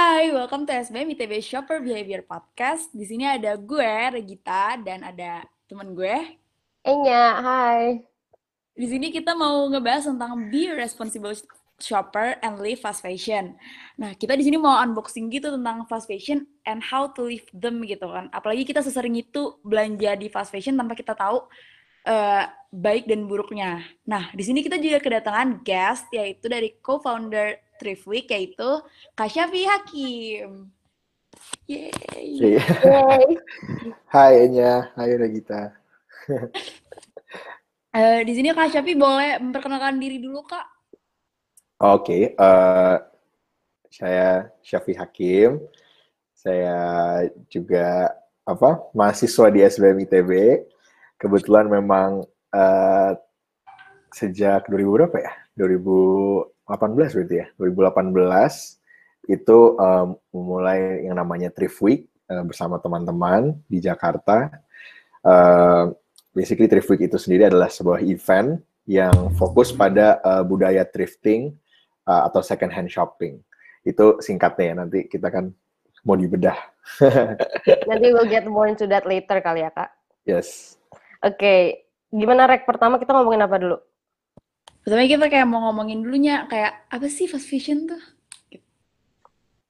Hai, welcome to SBM ITB Shopper Behavior Podcast. Di sini ada gue, Regita, dan ada teman gue. Enya, hai. Di sini kita mau ngebahas tentang be responsible shopper and live fast fashion. Nah, kita di sini mau unboxing gitu tentang fast fashion and how to live them gitu kan. Apalagi kita sesering itu belanja di fast fashion tanpa kita tahu uh, baik dan buruknya. Nah, di sini kita juga kedatangan guest yaitu dari co-founder Thrift Week yaitu Kak Syafi Hakim. Yeay. Yeay. Hai Enya, hai Regita. uh, di sini Kak Syafi boleh memperkenalkan diri dulu Kak. Oke, okay, uh, eh, saya Syafi Hakim. Saya juga apa mahasiswa di SBM ITB. Kebetulan memang uh, sejak 2000 berapa ya? 2000 18 berarti ya 2018 itu um, memulai yang namanya Thrift Week uh, bersama teman-teman di Jakarta. Uh, basically Thrift Week itu sendiri adalah sebuah event yang fokus pada uh, budaya thrifting uh, atau second hand shopping. Itu singkatnya ya nanti kita kan mau dibedah. nanti we'll get more into that later kali ya kak. Yes. Oke, okay. Gimana rek pertama kita ngomongin apa dulu? Pertama kita kayak mau ngomongin dulunya kayak apa sih fast fashion tuh?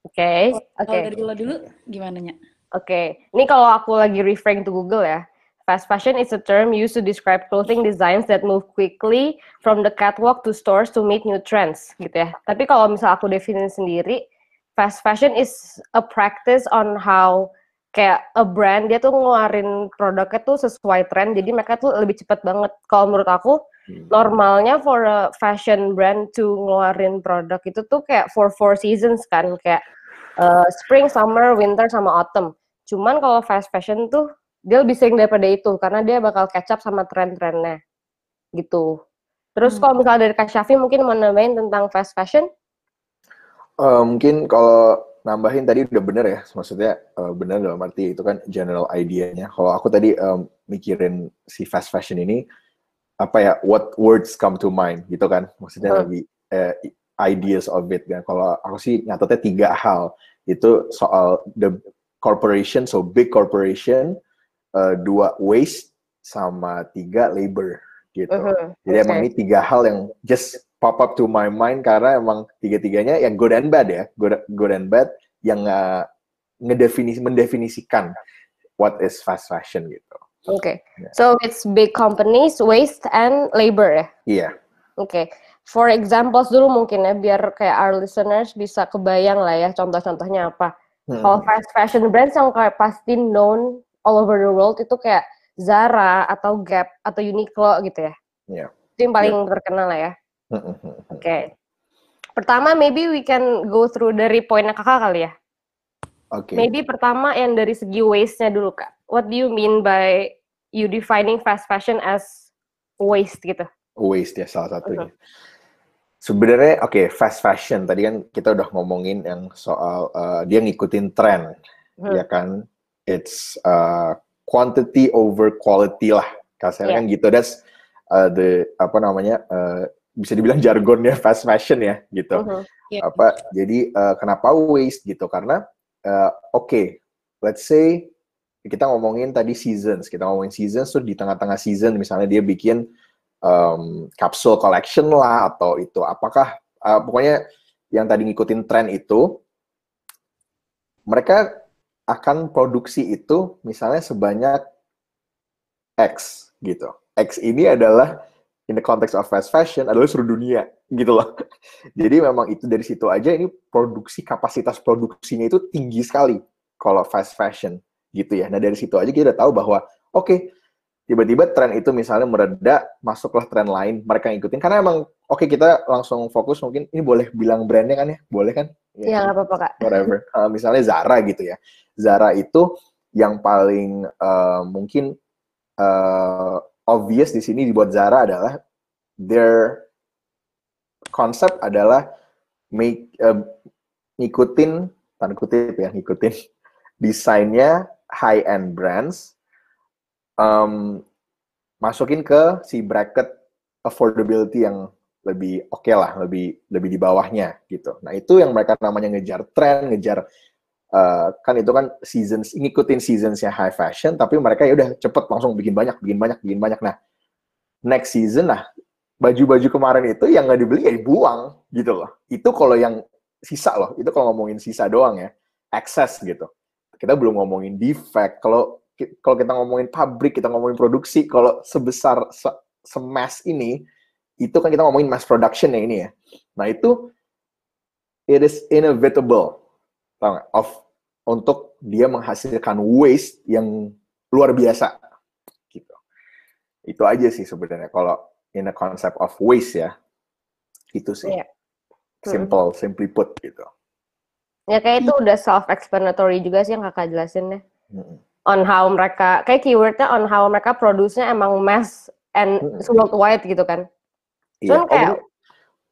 Oke, okay, oke. Okay. Dari dulu dulu gimana nya? Oke, okay. ini kalau aku lagi referring to Google ya. Fast fashion is a term used to describe clothing designs that move quickly from the catwalk to stores to meet new trends, gitu ya. Tapi kalau misal aku definisi sendiri, fast fashion is a practice on how kayak a brand dia tuh ngeluarin produknya tuh sesuai tren jadi mereka tuh lebih cepat banget kalau menurut aku hmm. normalnya for a fashion brand to ngeluarin produk itu tuh kayak for four seasons kan kayak uh, spring summer winter sama autumn cuman kalau fast fashion tuh dia lebih sering daripada itu karena dia bakal catch up sama tren-trennya gitu terus hmm. kalau misalnya dari Kak Syafi mungkin mau nambahin tentang fast fashion uh, mungkin kalau nambahin tadi udah bener ya, maksudnya uh, bener dalam arti itu kan general idea-nya. Kalau aku tadi um, mikirin si fast fashion ini, apa ya, what words come to mind gitu kan, maksudnya uh. lebih uh, ideas of it kan. Kalau aku sih nyatetnya tiga hal, itu soal the corporation, so big corporation, uh, dua waste, sama tiga labor gitu. Uh -huh. Jadi okay. emang ini tiga hal yang just pop up to my mind karena emang tiga-tiganya yang good and bad ya, good, good and bad yang uh, ngedefinisi mendefinisikan what is fast fashion gitu. Oke, okay. yeah. so it's big companies, waste and labor ya. Iya. Yeah. Oke, okay. for examples dulu mungkin ya biar kayak our listeners bisa kebayang lah ya contoh-contohnya apa. Hmm. Kalau fast fashion brands yang kayak pasti known all over the world itu kayak Zara atau Gap atau Uniqlo gitu ya. Iya. Yeah. Itu yang paling yeah. terkenal lah ya. Oke. Okay. Pertama, maybe we can go through dari poinnya kakak kali ya. Oke. Okay. Maybe pertama yang dari segi waste-nya dulu kak. What do you mean by you defining fast fashion as waste gitu? Waste ya salah satunya. Uh -huh. Sebenarnya oke okay, fast fashion tadi kan kita udah ngomongin yang soal uh, dia ngikutin tren, hmm. ya kan? It's uh, quantity over quality lah, kasarnya yeah. kan gitu. That's uh, the apa namanya uh, bisa dibilang jargonnya fast fashion ya gitu. Uh -huh. yeah. Apa jadi uh, kenapa waste gitu? Karena uh, oke, okay, let's say kita ngomongin tadi seasons, kita ngomongin seasons tuh di tengah-tengah season misalnya dia bikin um, capsule collection lah atau itu apakah uh, pokoknya yang tadi ngikutin tren itu mereka akan produksi itu misalnya sebanyak X gitu. X ini adalah in the context of fast fashion adalah seluruh dunia gitu loh. Jadi memang itu dari situ aja ini produksi kapasitas produksinya itu tinggi sekali kalau fast fashion gitu ya. Nah dari situ aja kita udah tahu bahwa oke okay, tiba-tiba tren itu misalnya mereda masuklah tren lain mereka ngikutin karena emang oke okay, kita langsung fokus mungkin ini boleh bilang brandnya kan ya boleh kan? Ya nggak apa-apa kak. Whatever. Uh, misalnya Zara gitu ya. Zara itu yang paling uh, mungkin uh, obvious di sini dibuat Zara adalah their konsep adalah make uh, ngikutin tanda kutip ya ngikutin desainnya high end brands um, masukin ke si bracket affordability yang lebih oke okay lah, lebih lebih di bawahnya gitu. Nah itu yang mereka namanya ngejar tren, ngejar uh, kan itu kan seasons ngikutin seasonsnya high fashion, tapi mereka ya udah cepet langsung bikin banyak, bikin banyak, bikin banyak. Nah next season lah baju-baju kemarin itu yang nggak dibeli ya dibuang gitu loh. Itu kalau yang sisa loh, itu kalau ngomongin sisa doang ya, excess gitu. Kita belum ngomongin defect. Kalau kalau kita ngomongin pabrik, kita ngomongin produksi, kalau sebesar se semas ini itu kan kita ngomongin mass production ya ini ya. Nah itu it is inevitable tau gak? of untuk dia menghasilkan waste yang luar biasa gitu. Itu aja sih sebenarnya kalau in a concept of waste ya. Itu sih. Yeah. Simple, simply put gitu. Ya kayak itu udah self explanatory juga sih yang kakak jelasin deh. Hmm. On how mereka kayak keywordnya on how mereka produce-nya emang mass and hmm. worldwide gitu kan. Iya. kayak, oh,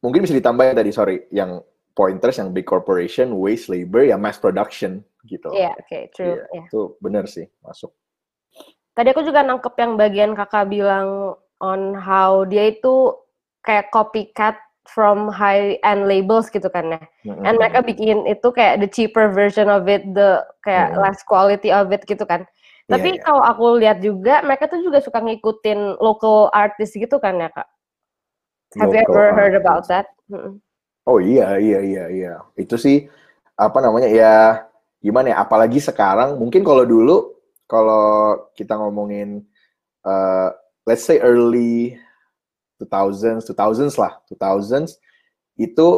mungkin bisa ditambahin tadi sorry yang pointers yang big corporation, waste labor, ya mass production gitu. Iya, yeah, oke, okay, true. Yeah, yeah. Itu benar sih masuk. Tadi aku juga nangkep yang bagian kakak bilang on how dia itu kayak copycat from high end labels gitu kan ya. Mm-hmm. And mereka bikin itu kayak the cheaper version of it, the kayak mm-hmm. less quality of it gitu kan. Tapi yeah, yeah. kalau aku lihat juga mereka tuh juga suka ngikutin local artist gitu kan ya kak. Have you ever heard about that? Oh iya iya iya iya. Itu sih apa namanya ya gimana ya? Apalagi sekarang mungkin kalau dulu kalau kita ngomongin uh, let's say early 2000s 2000s lah 2000s itu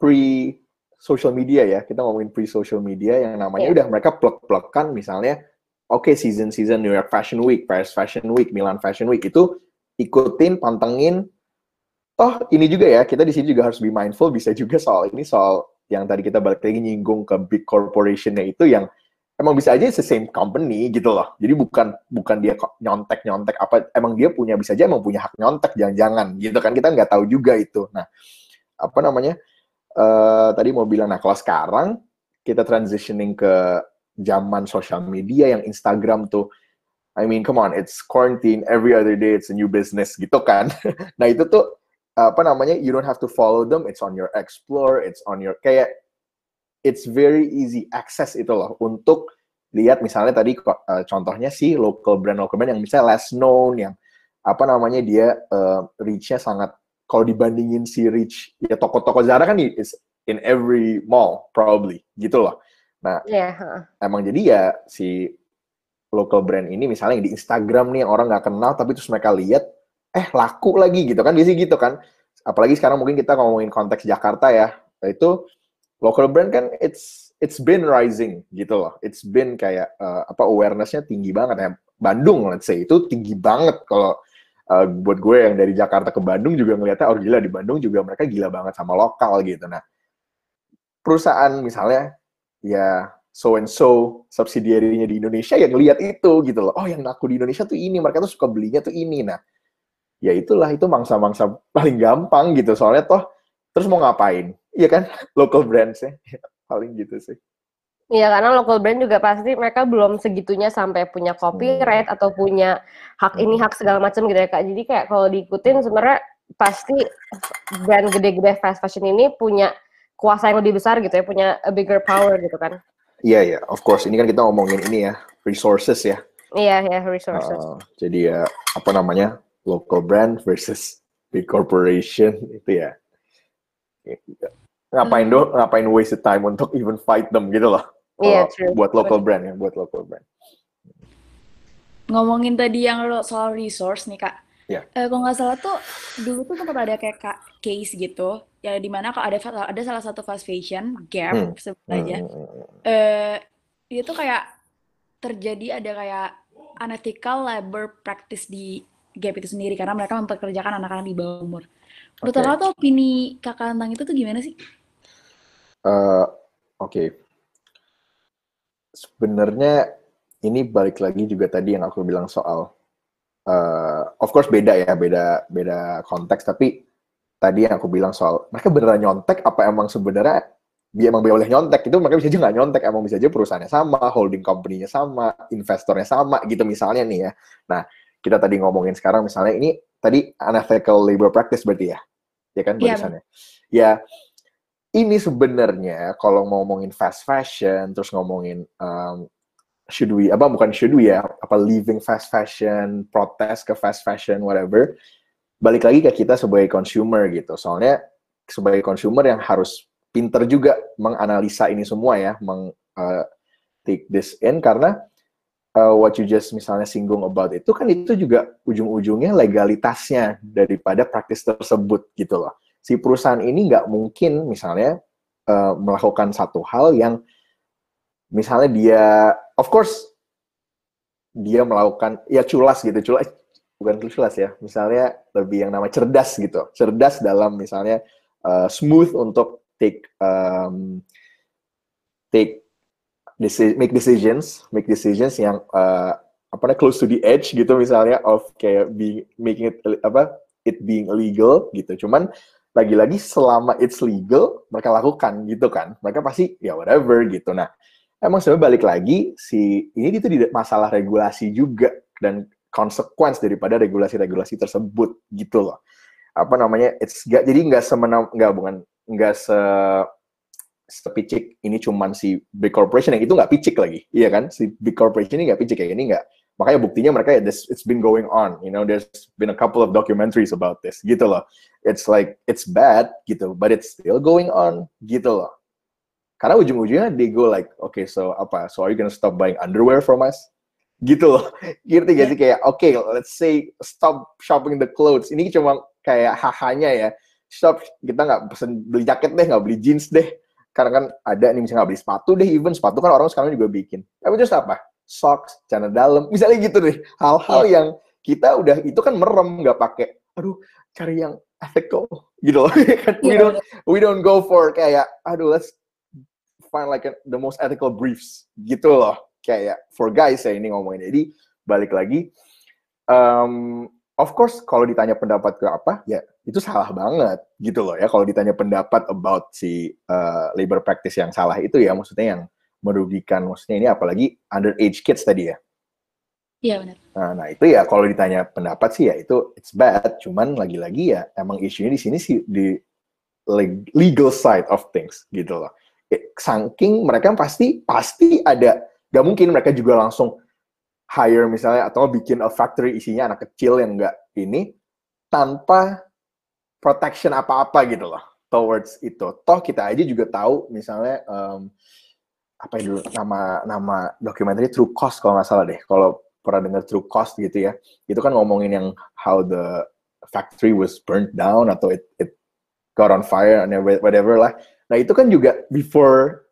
pre social media ya kita ngomongin pre social media yang namanya yeah. udah mereka plek-plekan misalnya oke okay, season season New York Fashion Week Paris Fashion Week Milan Fashion Week itu ikutin pantengin toh ini juga ya kita di sini juga harus be mindful bisa juga soal ini soal yang tadi kita balik lagi nyinggung ke big corporationnya itu yang emang bisa aja the same company gitu loh. Jadi bukan bukan dia nyontek nyontek apa emang dia punya bisa aja emang punya hak nyontek jangan-jangan gitu kan kita nggak tahu juga itu. Nah apa namanya uh, tadi mau bilang nah kalau sekarang kita transitioning ke zaman sosial media yang Instagram tuh I mean come on it's quarantine every other day it's a new business gitu kan. Nah itu tuh apa namanya you don't have to follow them it's on your explore it's on your kayak it's very easy access itu loh untuk lihat misalnya tadi uh, contohnya si local brand local brand yang misalnya less known yang apa namanya dia uh, reach-nya sangat kalau dibandingin si reach ya toko-toko Zara kan is in every mall probably gitu loh. Nah, yeah. emang jadi ya si local brand ini misalnya di Instagram nih yang orang nggak kenal tapi terus mereka lihat eh laku lagi gitu kan biasanya gitu kan. Apalagi sekarang mungkin kita ngomongin konteks Jakarta ya itu local brand kan it's it's been rising gitu loh. It's been kayak uh, apa awarenessnya tinggi banget ya. Bandung let's say itu tinggi banget. Kalau uh, buat gue yang dari Jakarta ke Bandung juga ngeliatnya oh gila di Bandung juga mereka gila banget sama lokal gitu. Nah perusahaan misalnya ya so and so subsidiary-nya di Indonesia yang lihat itu gitu loh. Oh yang aku di Indonesia tuh ini mereka tuh suka belinya tuh ini. Nah ya itulah itu mangsa-mangsa paling gampang gitu soalnya toh terus mau ngapain iya kan local brands ya paling gitu sih Iya karena local brand juga pasti mereka belum segitunya sampai punya copyright hmm. atau punya hak ini hak segala macam gitu ya kak. Jadi kayak kalau diikutin sebenarnya pasti brand gede-gede fast fashion ini punya kuasa yang lebih besar gitu ya, punya a bigger power gitu kan. Iya iya, of course ini kan kita ngomongin ini ya resources ya. Iya ya resources. Uh, jadi ya apa namanya local brand versus big corporation itu ya ngapain hmm. dong ngapain waste time untuk even fight them gitu loh yeah, true. buat local brand ya buat local brand ngomongin tadi yang soal resource nih kak yeah. eh, kalau nggak salah tuh dulu tuh sempat ada kayak case gitu ya di mana kalau ada ada salah satu fast fashion Gap hmm. sebut aja hmm. hmm, hmm. eh dia tuh kayak terjadi ada kayak unethical labor practice di gap itu sendiri karena mereka mempekerjakan anak-anak di bawah umur. Menurut okay. kakak tuh opini kakak tentang itu tuh gimana sih? Uh, Oke, okay. sebenarnya ini balik lagi juga tadi yang aku bilang soal, uh, of course beda ya, beda beda konteks. Tapi tadi yang aku bilang soal mereka beneran nyontek apa emang sebenarnya dia emang boleh nyontek itu mereka bisa aja nggak nyontek emang bisa aja perusahaannya sama holding company-nya sama investornya sama gitu misalnya nih ya nah kita tadi ngomongin sekarang misalnya ini tadi unethical labor practice berarti ya ya kan Iya, barisannya. Ya, ini sebenarnya kalau ngomongin fast fashion, terus ngomongin um, should we apa bukan should we ya apa leaving fast fashion, protes ke fast fashion, whatever. Balik lagi ke kita sebagai consumer gitu. Soalnya sebagai consumer yang harus pinter juga menganalisa ini semua ya, meng uh, take this in karena uh, what you just misalnya singgung about itu kan itu juga ujung-ujungnya legalitasnya daripada praktis tersebut gitu loh. Si perusahaan ini nggak mungkin misalnya uh, melakukan satu hal yang misalnya dia, of course dia melakukan ya culas gitu, culas bukan culas ya, misalnya lebih yang nama cerdas gitu, cerdas dalam misalnya uh, smooth untuk take um, take make decisions, make decisions yang uh, apa namanya close to the edge gitu misalnya of kayak being making it apa it being illegal gitu. Cuman lagi-lagi selama it's legal mereka lakukan gitu kan. Mereka pasti ya whatever gitu. Nah, emang sebenarnya balik lagi si ini itu masalah regulasi juga dan konsekuensi daripada regulasi-regulasi tersebut gitu loh. Apa namanya? It's gak, jadi nggak semenam nggak bukan nggak se sepicik ini cuman si big corporation yang itu nggak picik lagi, iya kan? Si big corporation ini nggak picik kayak ini nggak. Makanya buktinya mereka ya this, it's been going on, you know, there's been a couple of documentaries about this, gitu loh. It's like it's bad gitu, but it's still going on, gitu loh. Karena ujung-ujungnya they go like, okay, so apa? So are you gonna stop buying underwear from us? Gitu loh. Ngerti gak sih kayak, okay, let's say stop shopping the clothes. Ini cuma kayak hahanya ya. Stop, kita nggak pesen beli jaket deh, nggak beli jeans deh karena kan ada nih misalnya nggak beli sepatu deh even sepatu kan orang sekarang juga bikin. Tapi terus apa? Socks celana dalam misalnya gitu deh. Hal-hal yang kita udah itu kan merem nggak pakai aduh cari yang ethical gitu loh kan? We Iya, don't we don't go for kayak aduh let's find like a- the most ethical briefs gitu loh. Kayak for guys ya ini ngomongin. Jadi balik lagi um, of course kalau ditanya pendapat ke apa ya itu salah banget gitu loh ya. Kalau ditanya pendapat about si uh, labor practice yang salah itu ya maksudnya yang merugikan maksudnya ini apalagi underage kids tadi ya. Iya benar. nah, nah itu ya kalau ditanya pendapat sih ya itu it's bad. Cuman lagi-lagi ya emang isunya di sini sih di leg- legal side of things gitu loh. Eh, saking mereka pasti pasti ada gak mungkin mereka juga langsung hire misalnya atau bikin a factory isinya anak kecil yang enggak ini tanpa protection apa-apa gitu loh towards itu. Toh kita aja juga tahu misalnya em, apa ya dulu nama nama dokumenter True Cost kalau nggak salah deh. Kalau pernah dengar True Cost gitu ya, itu kan ngomongin yang how the factory was burnt down atau it, it got on fire and whatever lah. Nah itu kan juga before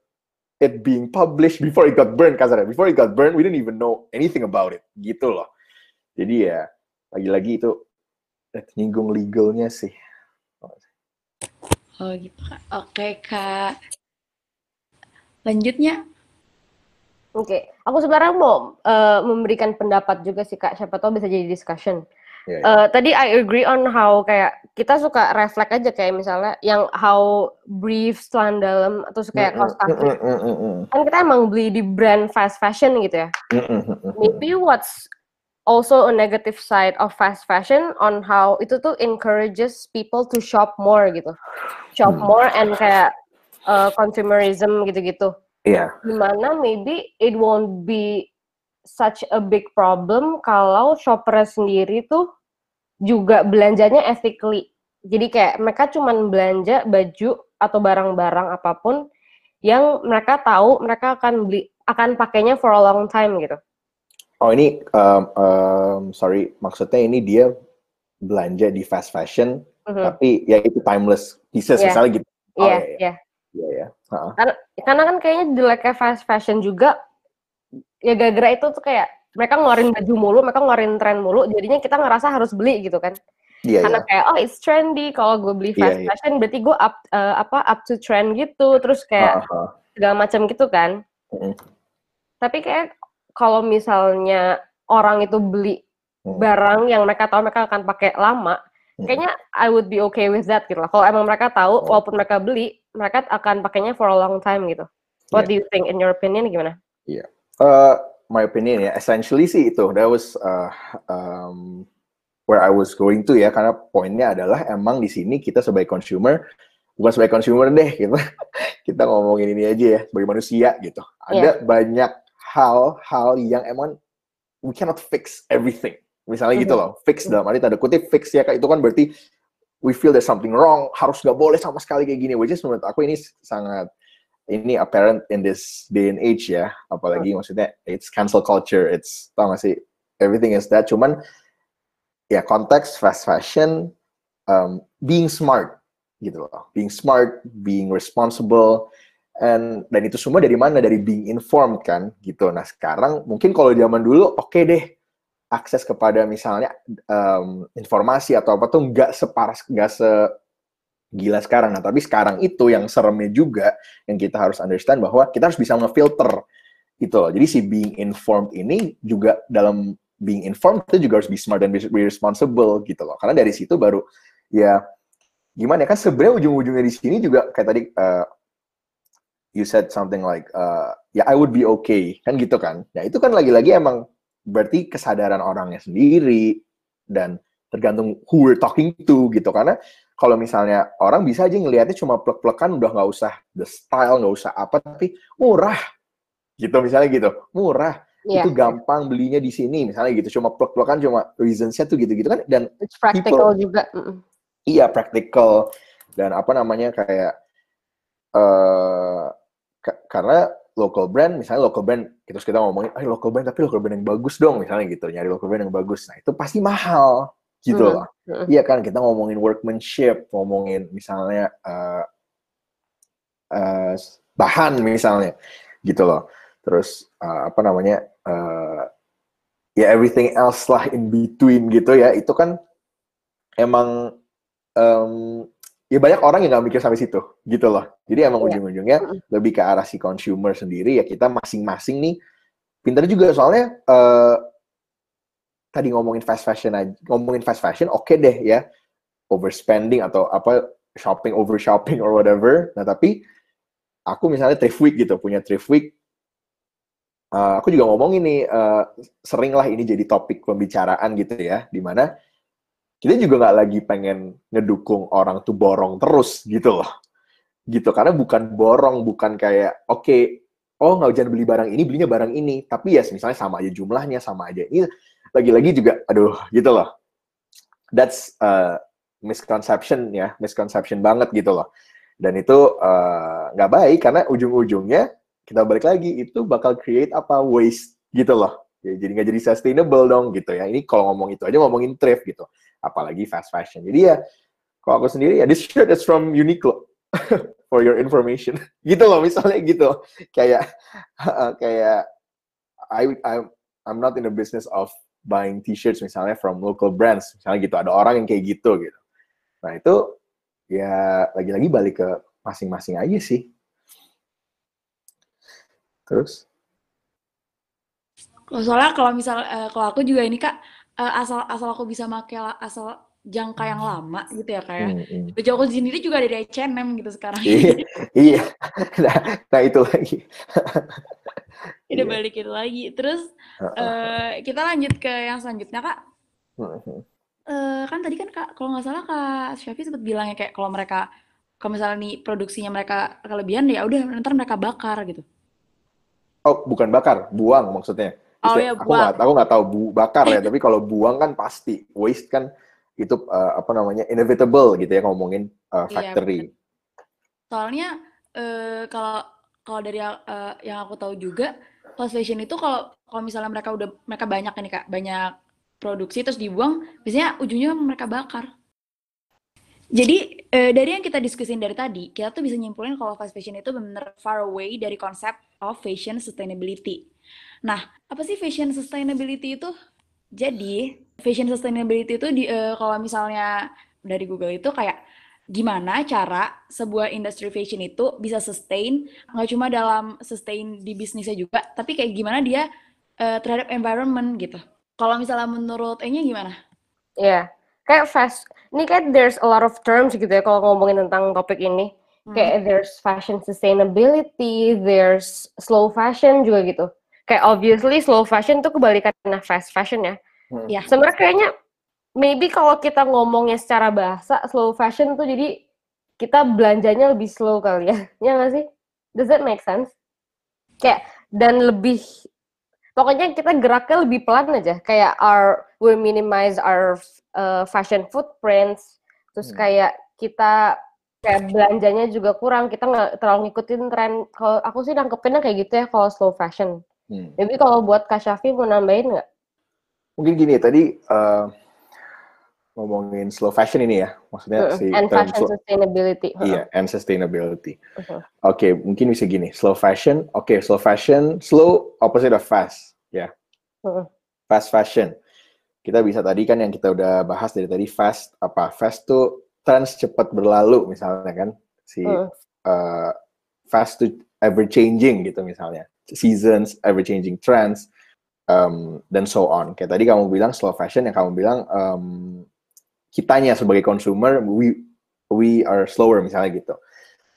it being published, before it got burned kasarnya, before it got burned, we didn't even know anything about it gitu loh. Jadi ya lagi-lagi itu eh, nyinggung legalnya sih. Oh gitu kak. Oke kak. Lanjutnya. Oke, aku sebenarnya mau eh, memberikan pendapat juga sih Kak, siapa tahu bisa jadi discussion. Ya, ya. Eh, tadi I agree on how kayak kita suka reflect aja kayak misalnya yang how brief celana dalam atau kayak Mm, kaos mm, kaki. mm, mm, mm, mm. Kan kita emang beli di brand fast fashion gitu ya. Mm, mm, mm, mm. Maybe what's also a negative side of fast fashion on how itu tuh encourages people to shop more gitu. Shop Hmm. more and kayak uh, consumerism gitu-gitu. Iya. Di mana maybe it won't be such a big problem kalau shopper sendiri tuh juga belanjanya ethically. Jadi kayak mereka cuman belanja baju atau barang-barang apa pun yang mereka tahu mereka akan beli akan pakainya for a long time gitu. Oh ini um, um, sorry maksudnya ini dia belanja di fast fashion Mhm. tapi ya itu timeless pieces Iya. misalnya gitu. Oh, Iya, iya, iya. iya. Iya ya. Karena kan kayaknya jeleknya fast fashion juga ya gara-gara itu tuh kayak mereka ngeluarin baju mulu, mereka ngeluarin tren mulu, jadinya kita ngerasa harus beli gitu kan. Iya Karena ya. kayak oh it's trendy, kalau gue beli Iya, fast iya. fashion berarti gue up eh, apa up to trend gitu, terus kayak Ha-ha. segala macam gitu kan. Mm. Tapi kayak kalau misalnya orang itu beli Hmm. barang yang mereka tahu mereka akan pakai lama, Hmm. Kayaknya I would be okay with that gitu lah. Kalau emang mereka tahu, Hmm. walaupun mereka beli, mereka akan pakainya for a long time gitu. What Iya. do you think in your opinion gimana? Uh, my opinion ya, essentially sih itu. That was uh, um, where I was going to ya karena poinnya adalah emang di sini kita sebagai consumer bukan sebagai consumer deh kita kita ngomongin ini aja ya sebagai manusia gitu ada banyak hal-hal yang emang we cannot fix everything misalnya gitu loh fix dalam arti tanda kutip fix ya kak. Itu kan berarti we feel there's something wrong harus nggak boleh sama sekali kayak gini which is menurut aku ini sangat ini apparent in this day and age ya. Apalagi maksudnya it's cancel culture it's tau gak sih? Everything is that cuman ya konteks fast fashion um, being smart gitu loh. Being smart being responsible and dan itu semua dari mana? Dari being informed kan gitu. Nah sekarang mungkin kalau zaman dulu oke okay deh akses kepada misalnya um, informasi atau apa tuh nggak separah nggak se gila sekarang. Nah, tapi sekarang itu yang seremnya juga yang kita harus understand bahwa kita harus bisa ngefilter gitu loh. Jadi si being informed ini juga dalam being informed itu juga harus be smart dan be, responsible gitu loh. Karena dari situ baru ya gimana ya kan sebenarnya ujung-ujungnya di sini juga kayak tadi uh, you said something like uh, ya yeah, I would be okay kan gitu kan. Nah itu kan lagi-lagi emang berarti kesadaran orangnya sendiri dan tergantung who we're talking to gitu. Karena kalau misalnya orang bisa aja ngelihatnya cuma plek-plekan udah nggak usah the style nggak usah apa tapi murah gitu misalnya gitu. Murah. Yeah. itu gampang belinya di sini misalnya gitu. Cuma plek-plekan cuma reasonsnya tuh gitu-gitu kan. Dan It's practical people, juga iya practical. Dan apa namanya kayak uh, karena local brand misalnya local brand terus kita ngomongin ah local brand tapi local brand yang bagus dong misalnya gitu nyari local brand yang bagus nah itu pasti mahal gitu hmm. loh. Hmm. Iya kan kita ngomongin workmanship, ngomongin misalnya uh, uh, bahan misalnya, gitu loh. Terus uh, apa namanya uh, ya everything else lah in between gitu ya itu kan emang um, ya banyak orang yang nggak mikir sampai situ gitu loh. Jadi emang yeah. ujung-ujungnya lebih ke arah si consumer sendiri ya kita masing-masing nih pintar juga soalnya uh, tadi ngomongin fast fashion aja, ngomongin fast fashion, oke okay deh ya, overspending atau apa shopping over shopping or whatever. Nah tapi aku misalnya thrift week gitu, punya thrift week, uh, aku juga ngomong ini uh, sering lah ini jadi topik pembicaraan gitu ya, di mana kita juga nggak lagi pengen ngedukung orang tuh borong terus gitu loh, gitu karena bukan borong, bukan kayak oke okay, oh nggak jangan beli barang ini belinya barang ini. Tapi ya misalnya sama aja jumlahnya sama aja ini. Lagi-lagi juga aduh gitu loh. That's uh, misconception ya misconception banget gitu loh. Dan itu uh, nggak uh, baik karena ujung-ujungnya kita balik lagi itu bakal create apa? Waste gitu loh. Ya, jadi nggak jadi sustainable dong gitu ya. Ini kalau ngomong itu aja ngomongin thrift gitu apalagi fast fashion. Jadi ya kalau aku sendiri ya this shirt is from Uniqlo. For your information. Gitu loh misalnya gitu. Kayak kayak I I I'm not in the business of buying t-shirts misalnya from local brands. Misalnya gitu ada orang yang kayak gitu gitu. Nah itu ya lagi-lagi balik ke masing-masing aja sih. Terus? Soalnya kalau misal uh, kalau aku juga ini kak uh, asal asal aku bisa pakai asal jangka yang lama gitu ya kayak ya. hmm, hmm. baju aku sendiri juga dari H&M gitu sekarang. Iya iya. Nah, nah itu lagi. Udah yeah. balikin lagi. Terus uh, uh, kita lanjut ke yang selanjutnya kak. Uh, uh, kan tadi kan kak kalau nggak salah kak Syafi sempat bilangnya kayak kalau mereka kalau misalnya nih produksinya mereka kelebihan ya udah ntar mereka bakar gitu. Oh bukan bakar buang maksudnya oh iya aku nggak aku nggak tahu bu bakar ya. Tapi kalau buang kan pasti waste kan. Itu uh, apa namanya inevitable gitu ya ngomongin uh, factory. Iya, Soalnya uh, kalau kalau dari uh, yang aku tahu juga fast fashion itu kalau kalau misalnya mereka udah mereka banyak ini kak banyak produksi terus dibuang biasanya ujungnya mereka bakar jadi eh, dari yang kita diskusin dari tadi kita tuh bisa nyimpulin kalau fast fashion itu benar far away dari konsep of fashion sustainability nah apa sih fashion sustainability itu jadi fashion sustainability itu di uh, kalau misalnya dari Google itu kayak gimana cara sebuah industri fashion itu bisa sustain nggak cuma dalam sustain di bisnisnya juga tapi kayak gimana dia uh, terhadap environment gitu kalau misalnya menurut E-nya gimana? Iya yeah. Kayak fast ini kan there's a lot of terms gitu ya kalau ngomongin tentang topik ini hmm. kayak there's fashion sustainability there's slow fashion juga gitu kayak obviously slow fashion tuh kebalikan fast fashion ya hmm. ya sebenarnya kayaknya maybe kalau kita ngomongnya secara bahasa slow fashion tuh jadi kita belanjanya lebih slow kali ya, ya nggak sih? Does that make sense? Kayak dan lebih pokoknya kita geraknya lebih pelan aja kayak our we minimize our uh, fashion footprints terus Hmm. kayak kita kayak belanjanya juga kurang kita nggak terlalu ngikutin tren kalau aku sih nangkepinnya kayak gitu ya kalau slow fashion Hmm. jadi kalau buat Kak Syafi mau nambahin nggak Mungkin gini tadi eh, ngomongin slow fashion ini ya, maksudnya Mm-mm. si and term fashion slow- sustainability Iya, and sustainability. Mhm. Oke, mungkin bisa gini. Slow fashion, oke, slow fashion, slow opposite of fast, ya. Mhm. Fast fashion. Kita bisa tadi kan yang kita udah bahas dari tadi fast apa? Fast tuh trends cepat berlalu misalnya kan. Si Mhm. uh, fast tuh ever changing gitu misalnya. Seasons, ever changing trends, um, dan so on. Kayak tadi kamu bilang slow fashion, yang kamu bilang um, kitanya sebagai consumer, we we are slower misalnya gitu.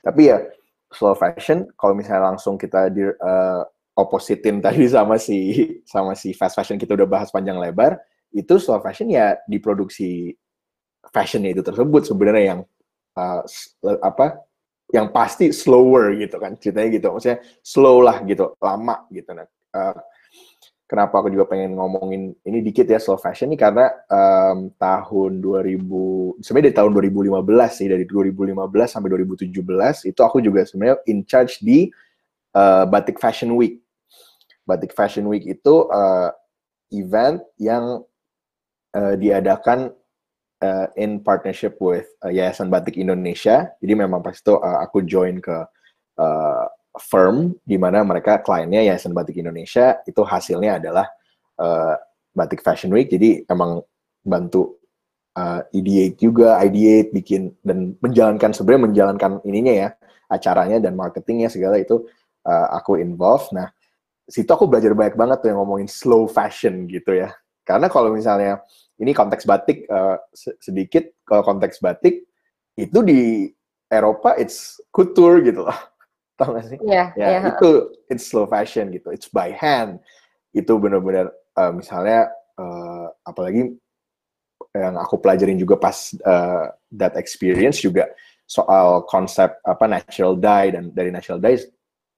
Tapi ya slow fashion, kalau misalnya langsung kita di uh, oppositin tadi sama si sama si fast fashion kita udah bahas panjang lebar, itu slow fashion ya diproduksi fashionnya itu tersebut sebenarnya yang uh, apa yang pasti slower gitu kan ceritanya gitu. Maksudnya slow lah gitu lama gitu. Nah uh, kenapa aku juga pengen ngomongin ini dikit ya slow fashion ini? Karena um, tahun 2000 sebenarnya dari tahun 2015 sih dari 2015 sampai 2017 itu aku juga sebenarnya in charge di uh, Batik Fashion Week. Batik Fashion Week itu uh, event yang uh, diadakan uh, in partnership with uh, Yayasan Batik Indonesia. Jadi memang pas itu uh, aku join ke uh, firm di mana mereka kliennya Yayasan Batik Indonesia itu hasilnya adalah uh, Batik Fashion Week. Jadi emang bantu uh, ideate juga, ideate, bikin dan menjalankan sebenarnya menjalankan ininya ya acaranya dan marketingnya segala itu uh, aku involve. Nah situ aku belajar banyak banget tuh yang ngomongin slow fashion gitu ya. Karena kalau misalnya ini konteks batik uh, se- sedikit, kalau konteks batik itu di Eropa it's couture gitu loh. Tahu gak sih? ya Ya, ya itu it's slow fashion gitu. It's by hand. Itu benar-benar uh, misalnya uh, apalagi yang aku pelajarin juga pas uh, that experience juga soal konsep apa natural dye dan dari natural dye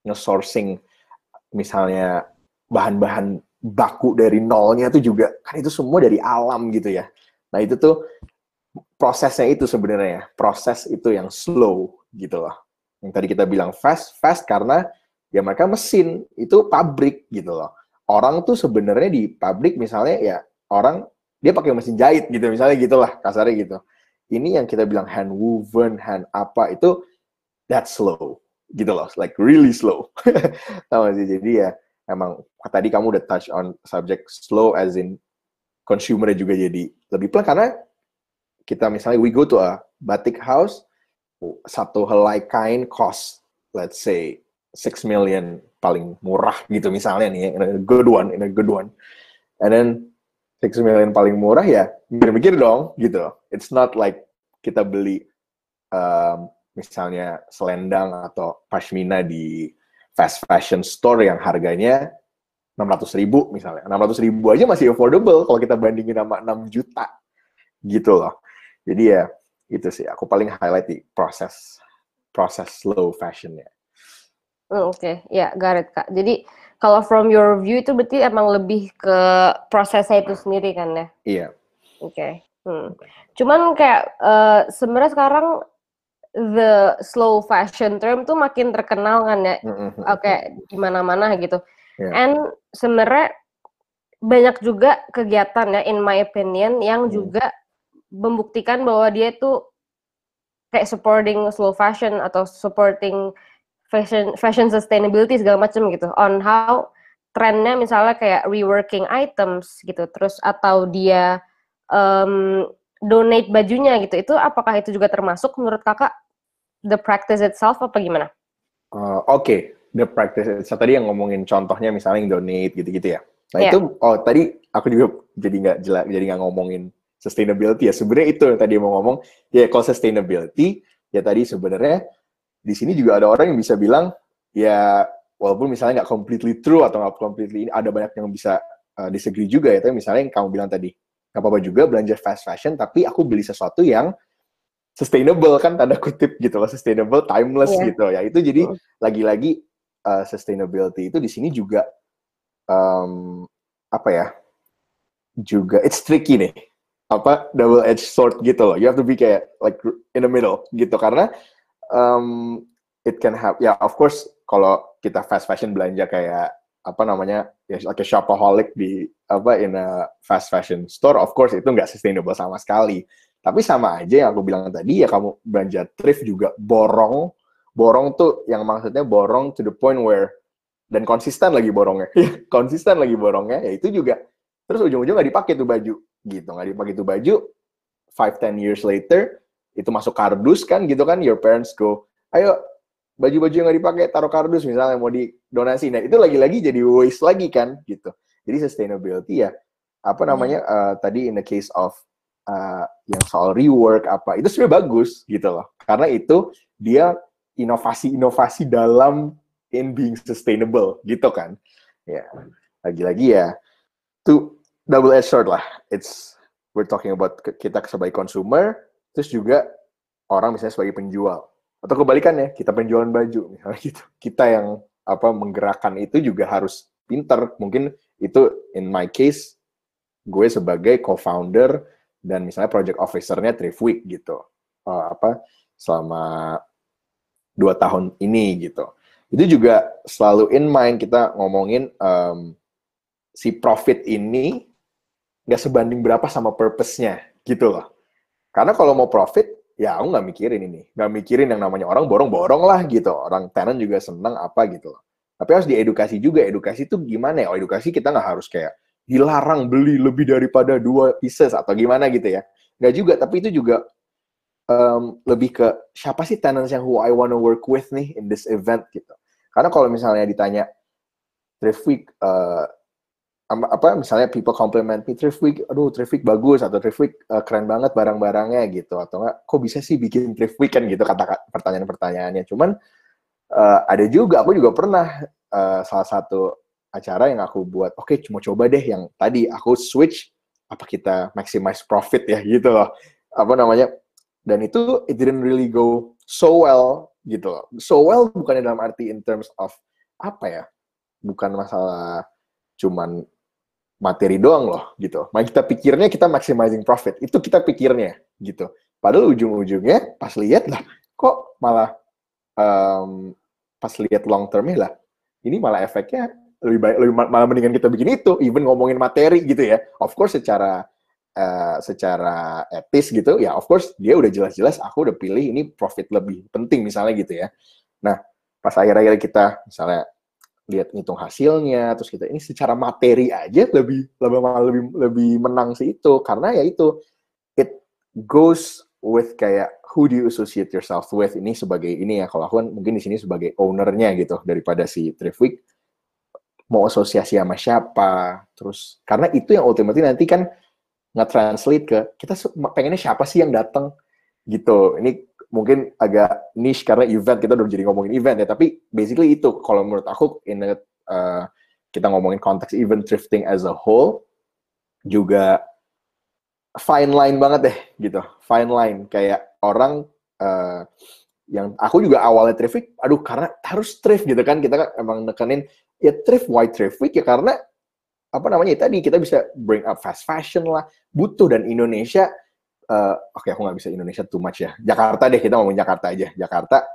nge-sourcing misalnya bahan-bahan baku dari nolnya itu juga kan itu semua dari alam gitu ya. Nah itu tuh prosesnya itu sebenarnya proses itu yang slow gitu loh. Yang tadi kita bilang fast, fast karena ya mereka mesin itu pabrik gitu loh. Orang tuh sebenarnya di pabrik misalnya ya orang dia pakai mesin jahit gitu misalnya gitulah kasarnya gitu. Ini yang kita bilang hand woven, hand apa itu that's slow gitu loh, like really slow. Tahu sih? Jadi ya emang tadi kamu udah touch on subject slow as in consumer juga jadi lebih pelan. Karena kita misalnya we go to a batik house satu helai kain cost let's say 6 million paling murah gitu misalnya nih in a good one in a good one. And then 6 million paling murah ya mikir-mikir dong gitu. It's not like kita beli um, misalnya selendang atau pashmina di fast fashion store yang harganya 600 ribu misalnya. 600 ribu aja masih affordable kalau kita bandingin sama 6 juta. Gitu loh. Jadi ya itu sih aku paling highlight di proses proses slow fashionnya. Hmm, Oke, ya, got it, Kak. Jadi kalau from your view itu berarti emang lebih ke prosesnya itu sendiri kan ya? Iya. Oke. Hmm. Cuman kayak eh, sebenarnya sekarang the slow fashion term tuh makin terkenal kan ya? Oke, di mana-mana gitu. Iya. And sebenarnya banyak juga kegiatan ya, in my opinion, yang Hmm. juga membuktikan bahwa dia itu kayak supporting slow fashion atau supporting fashion fashion sustainability segala macam gitu on how trennya misalnya kayak reworking items gitu terus atau dia um, donate bajunya gitu itu apakah itu juga termasuk menurut kakak the practice itself apa gimana? Uh, Oke, the practice. So, tadi yang ngomongin contohnya misalnya yang donate gitu-gitu ya. Nah Iya. itu, oh tadi aku juga jadi nggak jelas, jadi nggak ngomongin sustainability ya. Sebenarnya itu yang tadi mau ngomong. Ya kalau sustainability, ya tadi sebenarnya di sini juga ada orang yang bisa bilang ya walaupun misalnya nggak completely true atau nggak completely ada banyak yang bisa uh, disagree juga ya. Tapi misalnya yang kamu bilang tadi nggak apa-apa juga belanja fast fashion, tapi aku beli sesuatu yang sustainable kan tanda kutip gitu loh, sustainable, timeless Iya. gitu ya. Itu jadi lagi-lagi uh, sustainability itu di sini juga um, apa ya? Juga it's tricky nih. Apa double edged sword gitu loh. You have to be kayak like in the middle gitu karena um, it can have ya of course kalau kita fast fashion belanja kayak apa namanya ya like a shopaholic di apa in a fast fashion store of course itu nggak sustainable sama sekali tapi sama aja yang aku bilang tadi ya kamu belanja thrift juga borong borong tuh yang maksudnya borong to the point where dan konsisten lagi borongnya. Konsisten lagi borongnya ya itu juga terus ujung-ujung nggak dipakai tuh baju gitu. Nggak dipakai tuh baju five ten years later itu masuk kardus kan gitu kan your parents go ayo baju-baju yang nggak dipakai taruh kardus misalnya mau didonasi. Nah itu lagi-lagi jadi waste lagi kan gitu. Jadi sustainability ya apa namanya uh, tadi in the case of uh, yang soal rework apa itu sebenarnya bagus gitu loh. Karena itu dia inovasi-inovasi dalam in being sustainable gitu kan. Ya lagi-lagi ya tuh double edged sword lah. It's we're talking about kita sebagai consumer terus juga orang misalnya sebagai penjual. Atau kebalikannya kita penjualan baju misalnya gitu. Kita yang apa menggerakkan itu juga harus pinter. Mungkin itu in my case gue sebagai co-founder dan misalnya project officer-nya Week gitu. Eh, apa selama dua tahun ini gitu. Itu juga selalu in mind kita ngomongin em, si profit ini nggak sebanding berapa sama purpose-nya gitu loh. Karena kalau mau profit ya aku nggak mikirin ini. Nggak mikirin yang namanya orang borong-borong lah gitu. Orang tenant juga seneng apa gitu loh. Tapi harus diedukasi juga. Edukasi itu gimana ya? Oh edukasi kita nggak harus kayak dilarang beli lebih daripada dua pieces atau gimana gitu ya. Nggak juga tapi itu juga em, lebih ke siapa sih tenants yang who I wanna work with nih in this event gitu. Karena kalau misalnya ditanya thrift week eh, am- apa misalnya people compliment me thrift aduh week bagus atau thrift week eh, keren banget barang-barangnya gitu. Atau enggak kok bisa sih bikin week kan gitu kata pertanyaan-pertanyaannya. Cuman eh, ada juga aku juga pernah eh, salah satu acara yang aku buat oke cuma coba deh yang tadi aku switch apa kita maximize profit ya gitu loh apa namanya dan itu it didn't really go so well gitu loh so well bukannya dalam arti in terms of apa ya bukan masalah cuman materi doang loh gitu. Nah, kita pikirnya kita maximizing profit. Itu kita pikirnya gitu. Padahal ujung-ujungnya pas lihat lah kok malah em, pas lihat long termnya lah ini malah efeknya lebih baik lebih ma- malah mendingan kita bikin itu even ngomongin materi gitu ya. Of course secara eh, secara etis gitu ya of course dia udah jelas-jelas aku udah pilih ini profit lebih penting misalnya gitu ya. Nah, pas akhir-akhir kita misalnya lihat ngitung hasilnya terus kita ini secara materi aja lebih lebih lebih lebih menang sih itu karena ya itu it goes with kayak who do you associate yourself with ini sebagai ini ya kalau aku kan mungkin di sini sebagai ownernya gitu daripada si Thrift Week mau asosiasi sama siapa. Terus karena itu yang ultimately nanti kan nge-translate ke kita pengennya siapa sih yang datang? Gitu. Ini mungkin agak niche karena event kita udah jadi ngomongin event ya. Tapi basically itu kalau menurut aku in a, uh, kita ngomongin konteks event thrifting as a whole juga fine line banget deh gitu. Fine line. Kayak orang uh, yang aku juga awalnya week, aduh karena harus thrift gitu kan. Kita kan emang nekenin ya thrift why week ya karena apa namanya ya tadi kita bisa bring up fast fashion lah butuh. Dan Indonesia eh, oke aku nggak bisa Indonesia too much ya. Jakarta deh kita ngomong Jakarta aja. Jakarta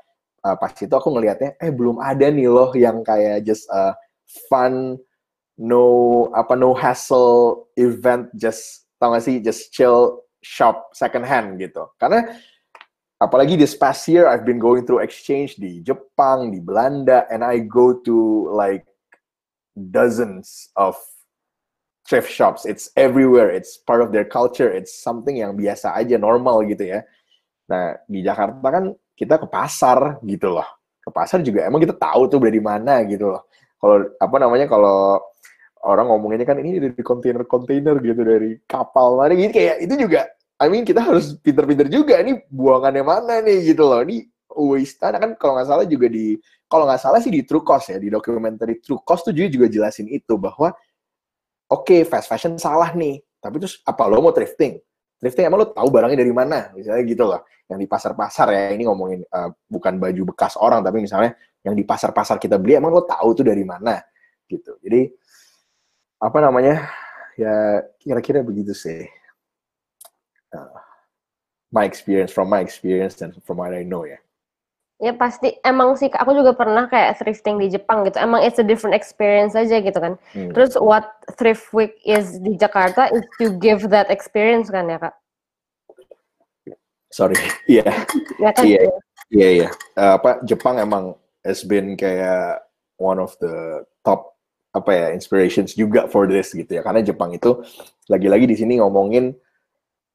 eh, pas itu aku ngelihatnya eh belum ada nih loh yang kayak just eh, fun no apa no hassle event just tau gak sih just chill shop second hand gitu. Karena apalagi this past year I've been going through exchange di Jepang di Belanda and I go to like dozens of thrift shops. It's everywhere. It's part of their culture. It's something yang biasa aja, normal gitu ya. Nah, di Jakarta kan kita ke pasar gitu loh. Ke pasar juga emang kita tahu tuh dari mana gitu loh. Kalau apa namanya kalau orang ngomonginnya kan ini dari kontainer-kontainer gitu dari kapal mana gitu kayak itu juga I mean kita harus pinter-pinter juga nih buangannya mana nih gitu loh. Ini waste kan kalau nggak salah juga di kalau nggak salah sih di True Cost ya di dokumenter True Cost tuh juga juga jelasin itu bahwa oke fast fashion salah nih Tapi terus apa lo mau thrifting? Thrifting emang lo tahu barangnya dari mana? Misalnya gitu loh. Yang di pasar-pasar ya, ini ngomongin uh, bukan baju bekas orang, tapi misalnya yang di pasar-pasar kita beli, emang lo tahu tuh dari mana? Gitu. Jadi, apa namanya, ya kira-kira begitu sih. Uh, my experience, from my experience, dan from what I know ya. Ya pasti emang sih aku juga pernah kayak thrifting di Jepang gitu. Emang it's a different experience aja gitu kan. Hmm. Terus what thrift week is di Jakarta is to give that experience kan ya kak? Sorry, iya. Yeah. Iya, iya, iya. Apa Jepang emang has been kayak one of the top apa ya inspirations juga for this gitu ya. Karena Jepang itu lagi-lagi di sini ngomongin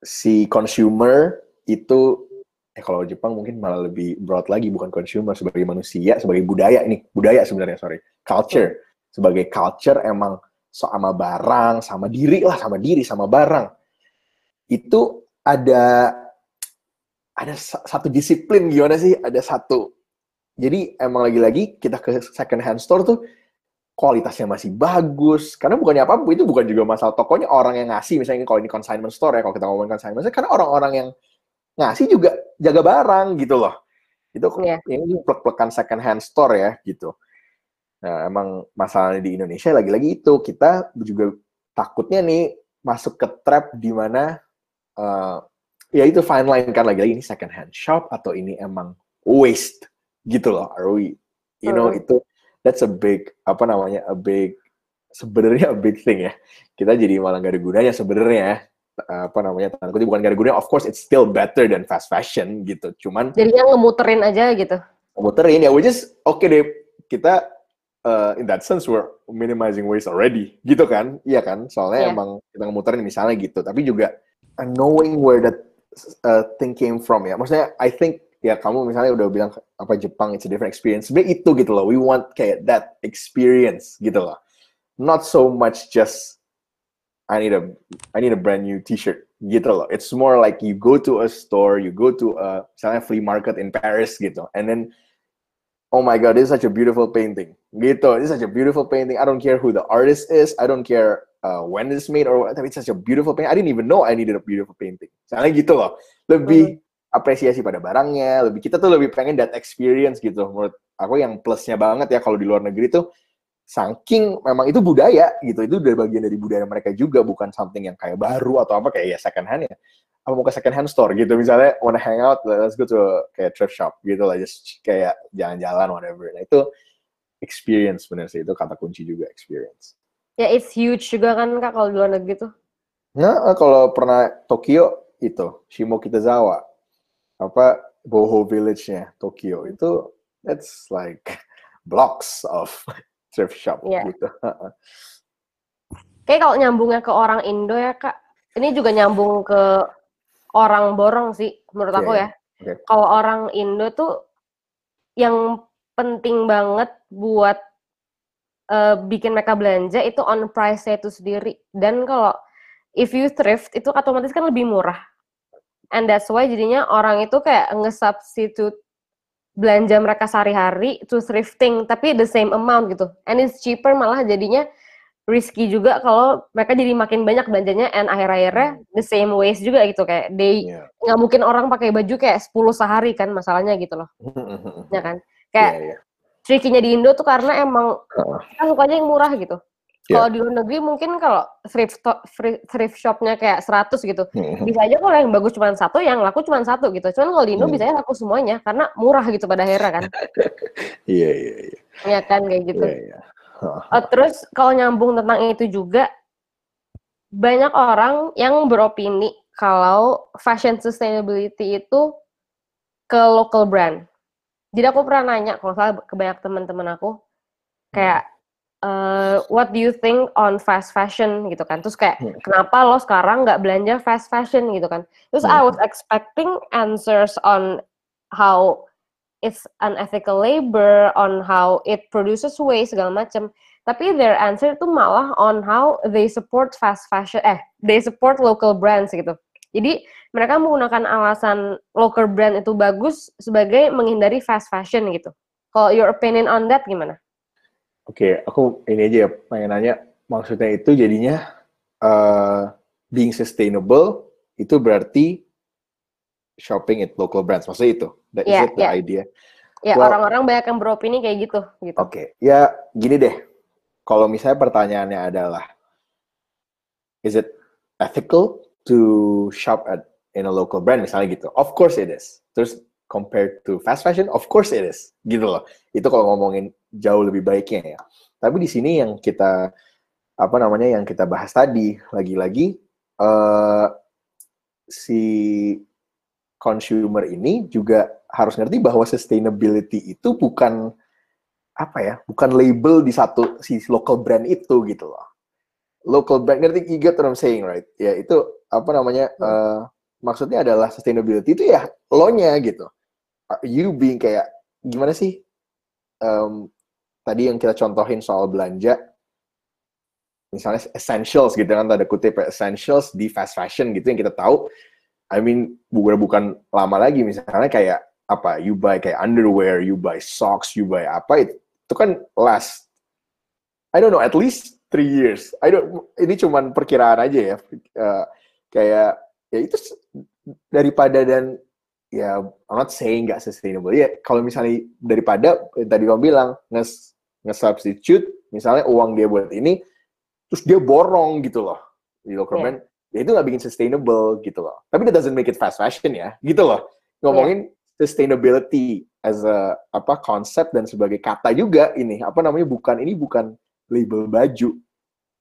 si consumer itu eh kalau Jepang mungkin malah lebih broad lagi bukan consumer sebagai manusia sebagai budaya ini budaya sebenarnya sorry culture. Sebagai culture emang sama barang sama diri lah sama diri sama barang. Itu ada ada satu disiplin gimana sih? Ada satu jadi emang lagi-lagi kita ke second hand store tuh kualitasnya masih bagus karena bukannya apa itu bukan juga masalah tokonya orang yang ngasih misalnya kalau ini consignment store ya kalau kita ngomongin consignment karena orang-orang yang ngasih juga jaga barang gitu loh. Itu yeah. ini plek-plekan second hand store ya gitu. Nah, emang masalahnya di Indonesia lagi-lagi itu kita juga takutnya nih masuk ke trap di mana uh, ya itu fine line kan lagi-lagi ini second hand shop atau ini emang waste gitu loh. Are we you know hmm. itu that's a big apa namanya a big sebenarnya a big thing ya. Kita jadi malah gak ada gunanya sebenarnya ya. Apa namanya tanda kutip bukan gara guna of course it's still better than fast fashion gitu. Cuman jadinya ngemuterin aja gitu. Ngemuterin ya which is oke okay deh. Kita uh, in that sense we're minimizing waste already. Gitu kan? Iya kan? Soalnya yeah. emang kita ngemuterin misalnya gitu. Tapi juga uh, knowing where that uh, thing came from ya. Maksudnya I think ya kamu misalnya udah bilang apa Jepang it's a different experience sebenarnya itu gitu loh we want kayak that experience gitu loh not so much just I need a I need a brand new T-shirt gitu loh. It's more like you go to a store, you go to a misalnya flea market in Paris gitu, and then oh my god, this is such a beautiful painting gitu. This is such a beautiful painting. I don't care who the artist is. I don't care uh, when it's made or what. It's such a beautiful painting. I didn't even know I needed a beautiful painting. Misalnya gitu loh. Lebih hmm. Apresiasi pada barangnya. Lebih kita tuh lebih pengen that experience gitu. Menurut aku yang plusnya banget ya kalau di luar negeri tuh saking memang itu budaya gitu itu udah bagian dari budaya mereka juga bukan something yang kayak baru atau apa kayak ya second hand ya apa mau ke second hand store gitu misalnya wanna hang out let's go to a, kayak thrift shop gitu lah just kayak jalan-jalan whatever nah itu experience bener sih itu kata kunci juga experience ya yeah, it's huge juga kan kak kalau di luar negeri tuh nah kalau pernah Tokyo itu Shimokitazawa apa Boho Village-nya Tokyo itu that's like blocks of thrift shop yeah. gitu. Kayak kalau nyambungnya ke orang Indo ya kak, ini juga nyambung ke orang borong sih menurut aku ya. Okay. Kalau orang Indo tuh yang penting banget buat uh, bikin mereka belanja itu on price itu sendiri. Dan kalau if you thrift itu otomatis kan lebih murah. And that's why jadinya orang itu kayak nge-substitute belanja mereka sehari-hari to thrifting tapi the same amount gitu and it's cheaper malah jadinya risky juga kalau mereka jadi makin banyak belanjanya and akhir-akhirnya hmm. the same ways juga gitu kayak they iya. nggak yeah. mungkin orang pakai baju kayak 10 sehari kan masalahnya gitu loh ya kan kayak yeah, yeah. tricky di Indo tuh karena emang uh. kita sukanya yang murah gitu Yeah. Kalau di luar negeri mungkin kalau thrift thrift shopnya kayak 100 gitu, hmm. bisa aja kalau yang bagus cuma satu, yang laku cuma satu gitu. Cuman kalau di Indo hmm. bisa laku semuanya karena murah gitu pada akhirnya kan. Iya iya iya. Iya kan kayak gitu. Yeah, yeah. Oh, terus kalau nyambung tentang itu juga banyak orang yang beropini kalau fashion sustainability itu ke local brand. Jadi aku pernah nanya kalau salah ke banyak teman-teman aku kayak uh, what do you think on fast fashion gitu kan. Terus kayak hmm. kenapa lo sekarang nggak belanja fast fashion gitu kan. Terus hmm. I was expecting answers on how it's unethical labor on how it produces waste segala macam tapi their answer itu malah on how they support fast fashion eh they support local brands gitu. Jadi mereka menggunakan alasan local brand itu bagus sebagai menghindari fast fashion gitu. Kalau your opinion on that gimana Oke, okay, aku ini aja ya pengen nanya, maksudnya itu jadinya uh, being sustainable itu berarti shopping at local brands. Maksudnya itu? That is Yeah, it the yeah. idea? Ya Well- orang-orang banyak yang beropini kayak gitu gitu. Oke, ya gini deh. Kalau misalnya pertanyaannya adalah, is it ethical to shop at in a local brand misalnya gitu? Of course it is. Terus compared to fast fashion, of course it is. Gitu loh. Itu kalau ngomongin jauh lebih baiknya ya. Tapi di sini yang kita apa namanya yang kita bahas tadi lagi-lagi eh si consumer ini juga harus ngerti bahwa sustainability itu bukan apa ya, bukan label di satu si local brand itu gitu loh. Local brand ngerti you get what I'm saying right? Ya itu apa namanya eh, maksudnya adalah sustainability itu ya lo-nya gitu. Uh, You being kayak gimana sih? Em, tadi yang kita contohin soal belanja misalnya essentials gitu kan tanda kutip ya, essentials di fast fashion gitu yang kita tahu I mean bukan bukan lama lagi misalnya kayak apa you buy kayak underwear you buy socks you buy apa itu, itu kan last I don't know at least three years I don't ini cuman perkiraan aja ya Eh, kayak ya itu daripada dan ya I'm not saying nggak sustainable. Ya kalau misalnya daripada eh, tadi kamu bilang nge nge-substitute misalnya uang dia buat ini terus dia borong gitu loh di local Iya. brand ya itu nggak bikin sustainable gitu loh. Tapi that doesn't make it fast fashion ya gitu loh. Ngomongin sustainability as a apa konsep dan sebagai kata juga ini apa namanya bukan ini bukan label baju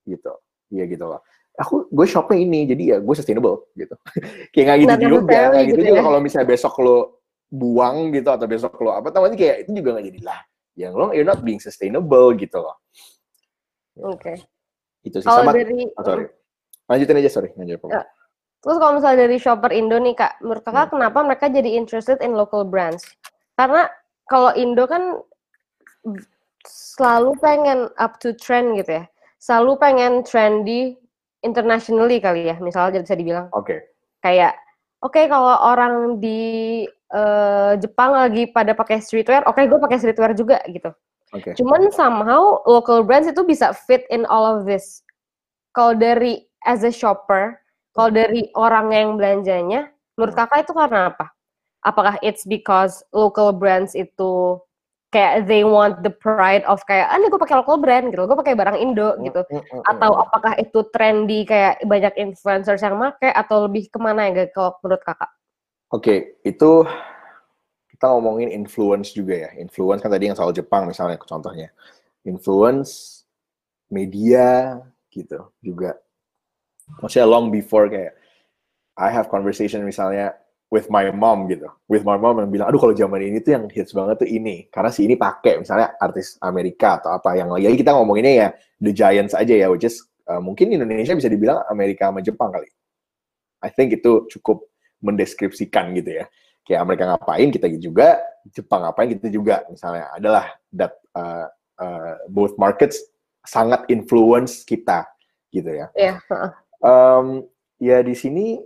gitu. Iya gitu loh aku gue shopnya ini jadi ya gue sustainable gitu kayak nggak gitu juga necessarily gitu, gitu juga ya. kalau misalnya besok lo buang gitu atau besok lo apa namanya kayak itu juga nggak jadi lah yang lo you're not being sustainable gitu loh Oke. itu sih Kalau sama dari oh, sorry lanjutin aja sorry lanjut. Ya. Terus kalau misalnya dari shopper Indo nih Kak, menurut Kakak Hmm. kenapa mereka jadi interested in local brands? Karena kalau Indo kan selalu pengen up to trend gitu ya. Selalu pengen trendy internationally kali ya. Misalnya bisa dibilang oke kayak oke kalau orang di eh, Jepang lagi pada pakai streetwear, oke gue pakai streetwear juga gitu. oke Cuman somehow local brands itu bisa fit in all of this. Kalau dari as a shopper, kalau dari orang yang belanjanya, menurut kakak itu karena apa? Apakah it's because local brands itu kayak they want the pride of kayak, ah nih gue pakai local brand gitu, gue pakai barang Indo gitu. Mm, mm, mm, Atau mm. apakah itu trendy kayak banyak influencers yang make atau lebih ke mana ya kalau menurut kakak? Oke, itu kita ngomongin influence juga ya. Influence kan tadi yang soal Jepang misalnya contohnya. Influence media gitu juga. Maksudnya long before kayak I have conversation misalnya with my mom gitu. With my mom yang bilang, aduh kalau zaman ini tuh yang hits banget tuh ini. Karena si ini pakai misalnya artis Amerika atau apa yang lagi kita ngomonginnya ya The Giants aja ya, which is uh, mungkin Indonesia bisa dibilang Amerika sama Jepang kali. I think itu cukup mendeskripsikan gitu ya. Kayak mereka ngapain kita juga, Jepang ngapain kita juga. Misalnya adalah that uh, uh, both markets sangat influence kita gitu ya. Iya, heeh. Um, ya di sini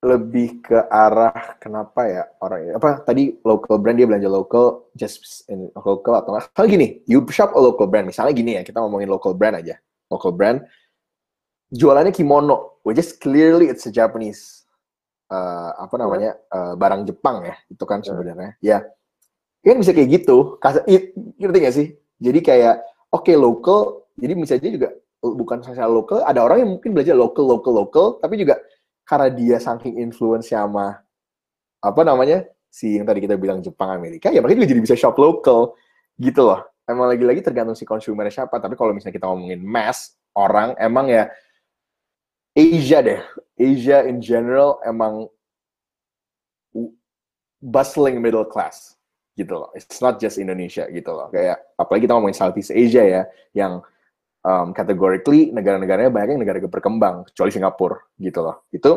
lebih ke arah kenapa ya orang apa tadi local brand dia belanja local just in local atau nggak. Kalau gini you shop a local brand misalnya gini ya kita ngomongin local brand aja. Local brand jualannya kimono which is clearly it's a Japanese uh, apa namanya uh, barang Jepang ya itu kan sebenarnya. Ya kan bisa kayak gitu Kas- i- ngerti gak sih? Jadi kayak oke local jadi bisa aja juga bukan saja local ada orang yang mungkin belajar local local local tapi juga karena dia saking influence sama apa namanya si yang tadi kita bilang Jepang Amerika ya mereka juga jadi bisa shop local gitu loh. Emang lagi-lagi tergantung si consumer siapa tapi kalau misalnya kita ngomongin mass orang emang ya Asia deh. Asia in general emang bustling middle class gitu loh. It's not just Indonesia gitu loh. Kayak apalagi kita ngomongin Southeast Asia ya yang um, categorically negara-negaranya banyak yang negara berkembang kecuali Singapura gitu loh. Itu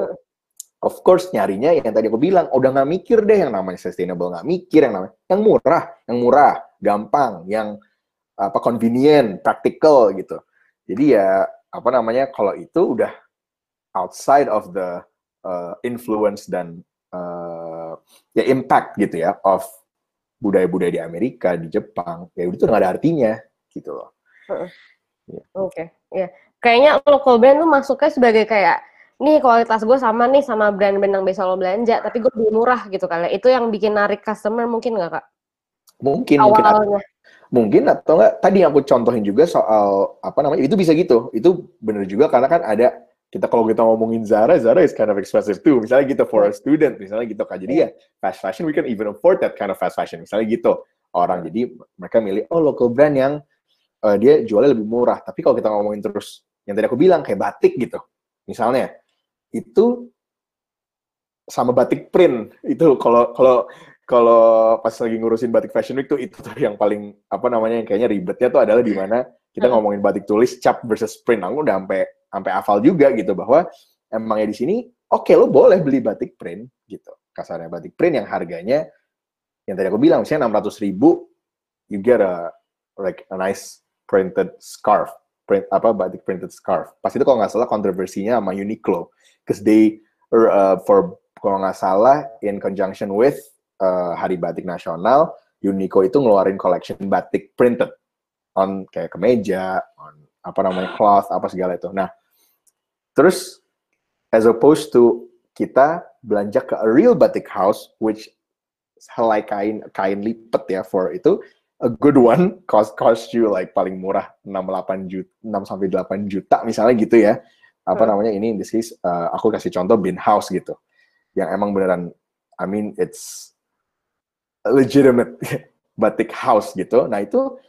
of course nyarinya yang tadi aku bilang udah nggak mikir deh yang namanya sustainable nggak mikir yang namanya yang murah yang murah gampang yang apa convenient practical gitu. Jadi ya apa namanya kalau itu udah outside of the uh, influence dan uh, ya impact gitu ya of budaya-budaya di Amerika di Jepang ya itu nggak ada artinya gitu loh Oke, ya. kayaknya local brand tuh masuknya sebagai kayak nih kualitas gue sama nih sama brand-brand yang biasa lo belanja, tapi gue lebih murah gitu kali. Itu yang bikin narik customer mungkin nggak kak? Mungkin, mungkin. Awalnya. mungkin atau enggak tadi yang aku contohin juga soal apa namanya itu bisa gitu. Itu bener juga karena kan ada kita kalau kita ngomongin Zara Zara is kind of expensive too. Misalnya gitu for a student misalnya gitu kan jadi ya fast fashion we can even afford that kind of fast fashion. Misalnya gitu orang. Jadi mereka milih oh local brand yang uh, dia jualnya lebih murah. Tapi kalau kita ngomongin terus yang tadi aku bilang kayak batik gitu. Misalnya itu sama batik print. Itu kalau kalau kalau pas lagi ngurusin batik fashion week tuh itu tuh yang paling apa namanya yang kayaknya ribetnya tuh adalah di mana kita ngomongin batik tulis cap versus print. Aku udah sampai sampai hafal juga gitu bahwa emangnya di sini oke okay, lo boleh beli batik print gitu. Kasarnya batik print yang harganya yang tadi aku bilang misalnya enam ratus ribu you get a like a nice printed scarf. Print apa batik printed scarf. Pas itu kalau nggak salah kontroversinya sama Uniqlo. Because they uh, for kalau nggak salah in conjunction with uh, Hari Batik Nasional, Uniqlo itu ngeluarin collection batik printed. On kayak kemeja, on apa namanya cloth, apa segala itu. Nah, terus as opposed to kita belanja ke a real batik house, which helai kain kain lipet ya for itu a good one cost cost you like paling murah 6 8 juta 6 sampai 8 juta misalnya gitu ya. Apa namanya ini in this case uh, aku kasih contoh bin house gitu. Yang emang beneran I mean it's legitimate batik house gitu. Nah itu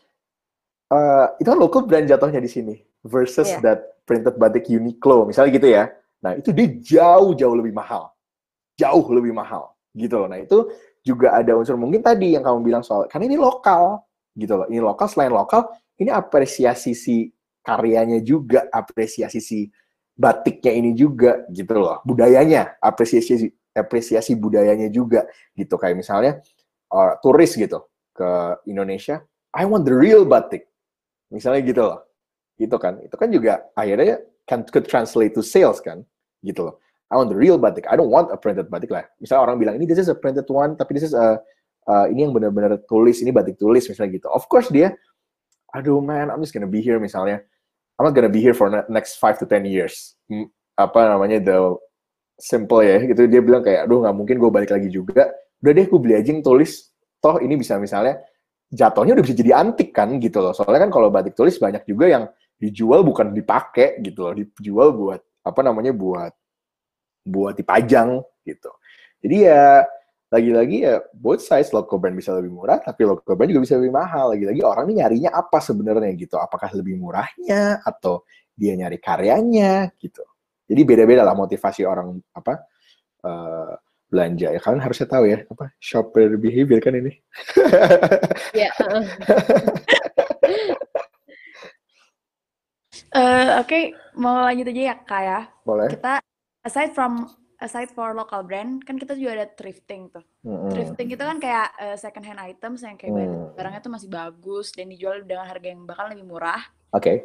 uh, itu kan local brand jatuhnya di sini versus yeah. that printed batik Uniqlo misalnya gitu ya. Nah itu dia jauh jauh lebih mahal, jauh lebih mahal gitu loh. Nah itu juga ada unsur mungkin tadi yang kamu bilang soal karena ini lokal gitu loh. Ini lokal selain lokal ini apresiasi si karyanya juga, apresiasi si batiknya ini juga gitu loh. Budayanya, apresiasi apresiasi budayanya juga gitu kayak misalnya uh, turis gitu ke Indonesia, I want the real batik. Misalnya gitu loh. Gitu kan. Itu kan juga akhirnya can could translate to sales kan. Gitu loh. I want the real batik. I don't want a printed batik lah. Misalnya orang bilang ini this is a printed one, tapi this is a uh, ini yang benar-benar tulis, ini batik tulis misalnya gitu. Of course dia aduh man, I'm just gonna be here misalnya. I'm not gonna be here for next 5 to 10 years. Hmm, apa namanya the simple ya gitu dia bilang kayak aduh nggak mungkin gue balik lagi juga udah deh gue beli aja yang tulis toh ini bisa misalnya jatuhnya udah bisa jadi antik kan gitu loh soalnya kan kalau batik tulis banyak juga yang dijual bukan dipakai gitu loh dijual buat apa namanya buat buat dipajang gitu. Jadi ya lagi-lagi ya both sides local brand bisa lebih murah tapi local brand juga bisa lebih mahal. Lagi-lagi orang ini nyarinya apa sebenarnya gitu? Apakah lebih murahnya atau dia nyari karyanya gitu? Jadi beda-beda lah motivasi orang apa uh, belanja. Ya kalian harusnya tahu ya apa shopper behavior kan ini. Ya uh, oke okay. mau lanjut aja ya kak ya. Boleh. Kita aside from aside for local brand kan kita juga ada thrifting tuh mm-hmm. thrifting itu kan kayak uh, second hand items yang kayak mm. barangnya tuh masih bagus dan dijual dengan harga yang bakal lebih murah oke okay.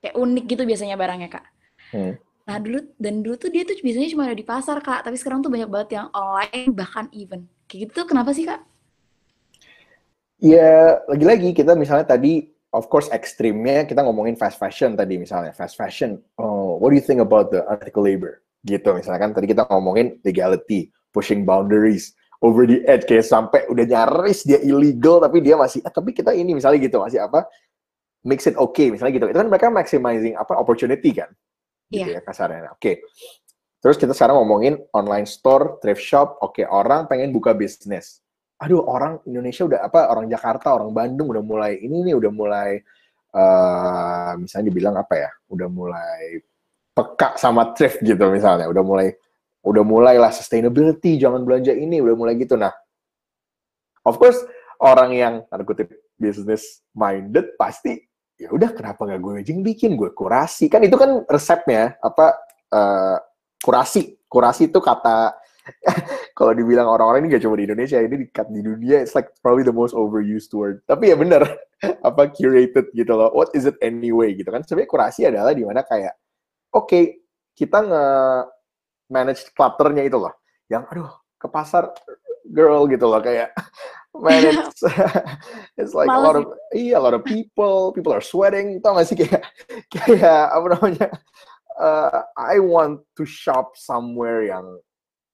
kayak unik gitu biasanya barangnya kak mm. Nah dulu dan dulu tuh dia tuh biasanya cuma ada di pasar kak, tapi sekarang tuh banyak banget yang online bahkan even kayak gitu. Kenapa sih kak? Ya lagi-lagi kita misalnya tadi of course ekstrimnya kita ngomongin fast fashion tadi misalnya fast fashion. Oh, what do you think about the article labor? Gitu misalkan tadi kita ngomongin legality, pushing boundaries, over the edge kayak sampai udah nyaris dia illegal tapi dia masih eh, tapi kita ini misalnya gitu masih apa makes it okay misalnya gitu. Itu kan mereka maximizing apa opportunity kan gitu yeah. ya kasarnya. Oke. Okay. Terus kita sekarang ngomongin online store, thrift shop. Oke, okay, orang pengen buka bisnis. Aduh, orang Indonesia udah apa? Orang Jakarta, orang Bandung udah mulai ini nih udah mulai uh, misalnya dibilang apa ya? Udah mulai peka sama thrift gitu misalnya. Udah mulai udah mulailah sustainability, jangan belanja ini, udah mulai gitu. Nah, of course orang yang tanda kutip business minded pasti ya udah kenapa nggak gue aja bikin? Gue kurasi. Kan itu kan resepnya apa uh, kurasi. Kurasi itu kata kalau dibilang orang-orang ini gak cuma di Indonesia ini di, di dunia. It's like probably the most overused word. Tapi ya bener apa curated gitu loh. What is it anyway gitu kan? Sebenarnya kurasi adalah di mana kayak oke okay, kita nge manage clutternya itu loh. Yang aduh ke pasar girl gitu loh kayak man it's it's like a lot of iya a lot of people people are sweating tau gak sih? Kayak kayak apa namanya uh, I want to shop somewhere yang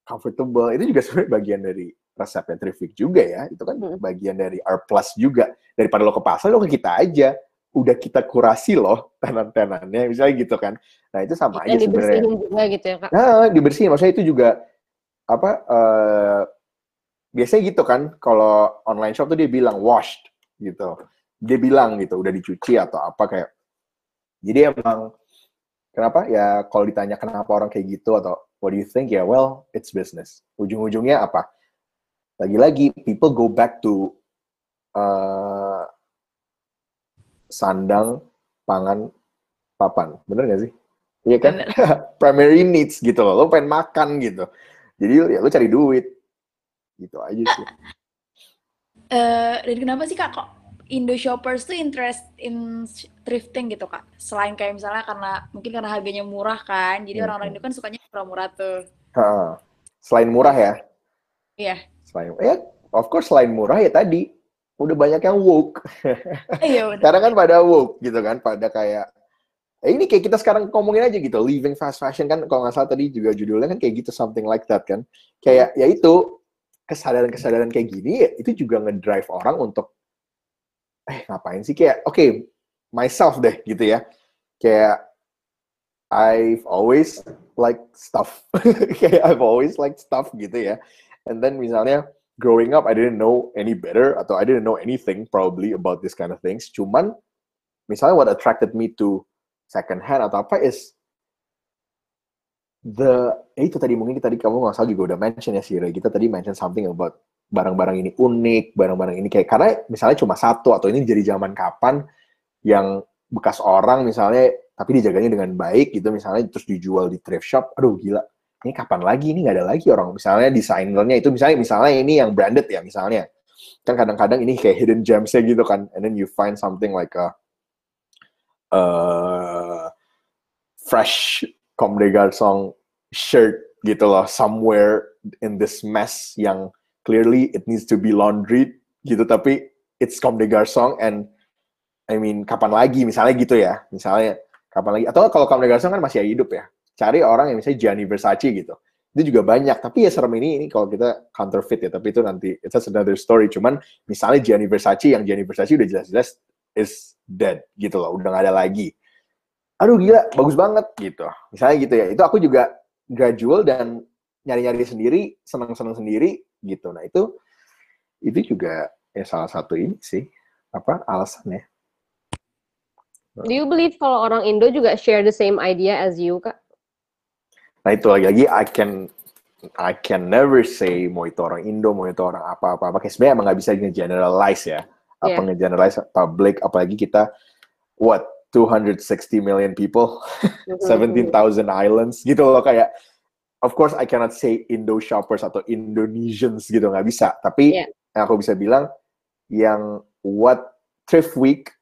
comfortable. Itu juga sebenarnya bagian dari resepnya Triffic juga ya. Itu kan bagian dari R plus juga. Daripada lo ke pasar lo ke kita aja udah kita kurasi loh tenan-tenannya misalnya gitu kan nah itu sama Dan aja sebenarnya dibersihin juga gitu ya kak. Nah, dibersihin. Maksudnya itu juga apa? eh biasanya gitu kan, kalau online shop tuh dia bilang washed gitu. Dia bilang gitu, udah dicuci atau apa kayak. Jadi emang kenapa ya kalau ditanya kenapa orang kayak gitu atau what do you think ya well it's business. Ujung-ujungnya apa? Lagi-lagi people go back to eh sandang, pangan, papan. Bener gak sih? Iya kan? Primary needs gitu loh. Lo pengen makan gitu. Jadi ya lo cari duit. Gitu aja sih. Eh, dan kenapa sih kak kok Indo shoppers tuh interest in thrifting gitu kak? Selain kayak misalnya karena mungkin karena harganya murah kan, jadi Hmm. orang-orang Indo kan sukanya murah-murah tuh. Ha. Selain murah ya. Iya. Selain ya, of course selain murah ya tadi udah banyak yang woke. Iya benar. Sekarang kan pada woke gitu kan, pada kayak eh, ini kayak kita sekarang ngomongin aja gitu, living fast fashion kan kalau nggak salah tadi juga judulnya kan kayak gitu something like that kan. Kayak ya itu kesadaran-kesadaran kayak gini ya itu juga ngedrive orang untuk eh ngapain sih kayak oke myself deh gitu ya. Kayak I've always like stuff. kayak I've always like stuff gitu ya. And then misalnya growing up I didn't know any better atau I didn't know anything probably about this kind of things. Cuman misalnya what attracted me to second hand atau apa is the eh, itu tadi mungkin tadi kamu nggak salah juga udah mention ya Sira kita tadi mention something about barang-barang ini unik barang-barang ini kayak karena misalnya cuma satu atau ini jadi zaman kapan yang bekas orang misalnya tapi dijaganya dengan baik gitu misalnya terus dijual di thrift shop aduh gila ini kapan lagi? Ini nggak ada lagi orang. Misalnya desainernya itu misalnya misalnya ini yang branded ya misalnya. Kan kadang-kadang ini kayak hidden gemsnya gitu kan and then you find something like a uh, fresh Comme des Garçons shirt gitu loh somewhere in this mess yang clearly it needs to be laundried gitu tapi it's Comme des Garçons and I mean kapan lagi? Misalnya gitu ya misalnya kapan lagi? Atau kalau Comme des Garçons kan masih hidup ya cari orang yang misalnya Gianni Versace gitu. Itu juga banyak. Tapi ya serem ini ini kalau kita counterfeit ya tapi itu nanti it's another story. Cuman misalnya Gianni Versace yang Gianni Versace udah jelas-jelas is dead gitu loh udah nggak ada lagi. Aduh gila bagus banget gitu. Misalnya gitu ya. Itu aku juga gradual dan nyari-nyari sendiri senang-senang sendiri gitu. Nah itu itu juga ya salah satu ini sih apa alasannya Do you believe kalau orang Indo juga share the same idea as you kak? Nah itu lagi-lagi I can I can never say mau itu orang Indo, mau itu orang apa-apa. Kayak sebenarnya emang nggak bisa nge-generalize ya. Apa Yeah. nge-generalize public, apalagi kita what 260 million people, Mm-hmm. 17,000 islands gitu loh kayak. Of course I cannot say Indo shoppers atau Indonesians gitu nggak bisa. Tapi Yeah. yang aku bisa bilang yang what Thrift Week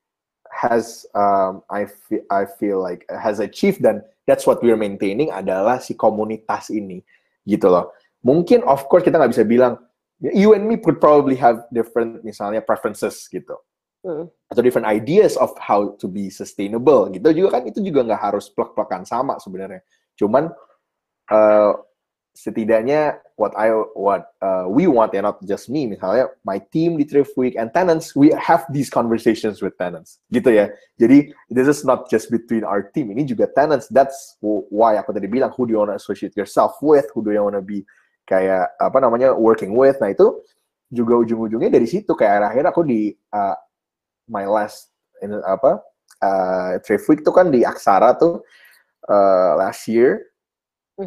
has um, I feel I feel like has achieved dan that's what we're maintaining adalah si komunitas ini gitu loh. Mungkin of course kita nggak bisa bilang you and me could probably have different misalnya preferences gitu Hmm. atau different ideas of how to be sustainable gitu juga kan itu juga nggak harus plek-plekan sama sebenarnya. Cuman uh, setidaknya what I what uh, we want and not just me misalnya my team di Thrift Week and tenants we have these conversations with tenants. Gitu ya. Jadi this is not just between our team ini juga tenants. That's wh- why aku tadi bilang who do you want to associate yourself with? Who do you want to be kayak apa namanya working with? Nah itu juga ujung-ujungnya dari situ. Kayak akhir aku di uh, my last in, apa uh, Thrift Week tuh kan di Aksara tuh uh, last year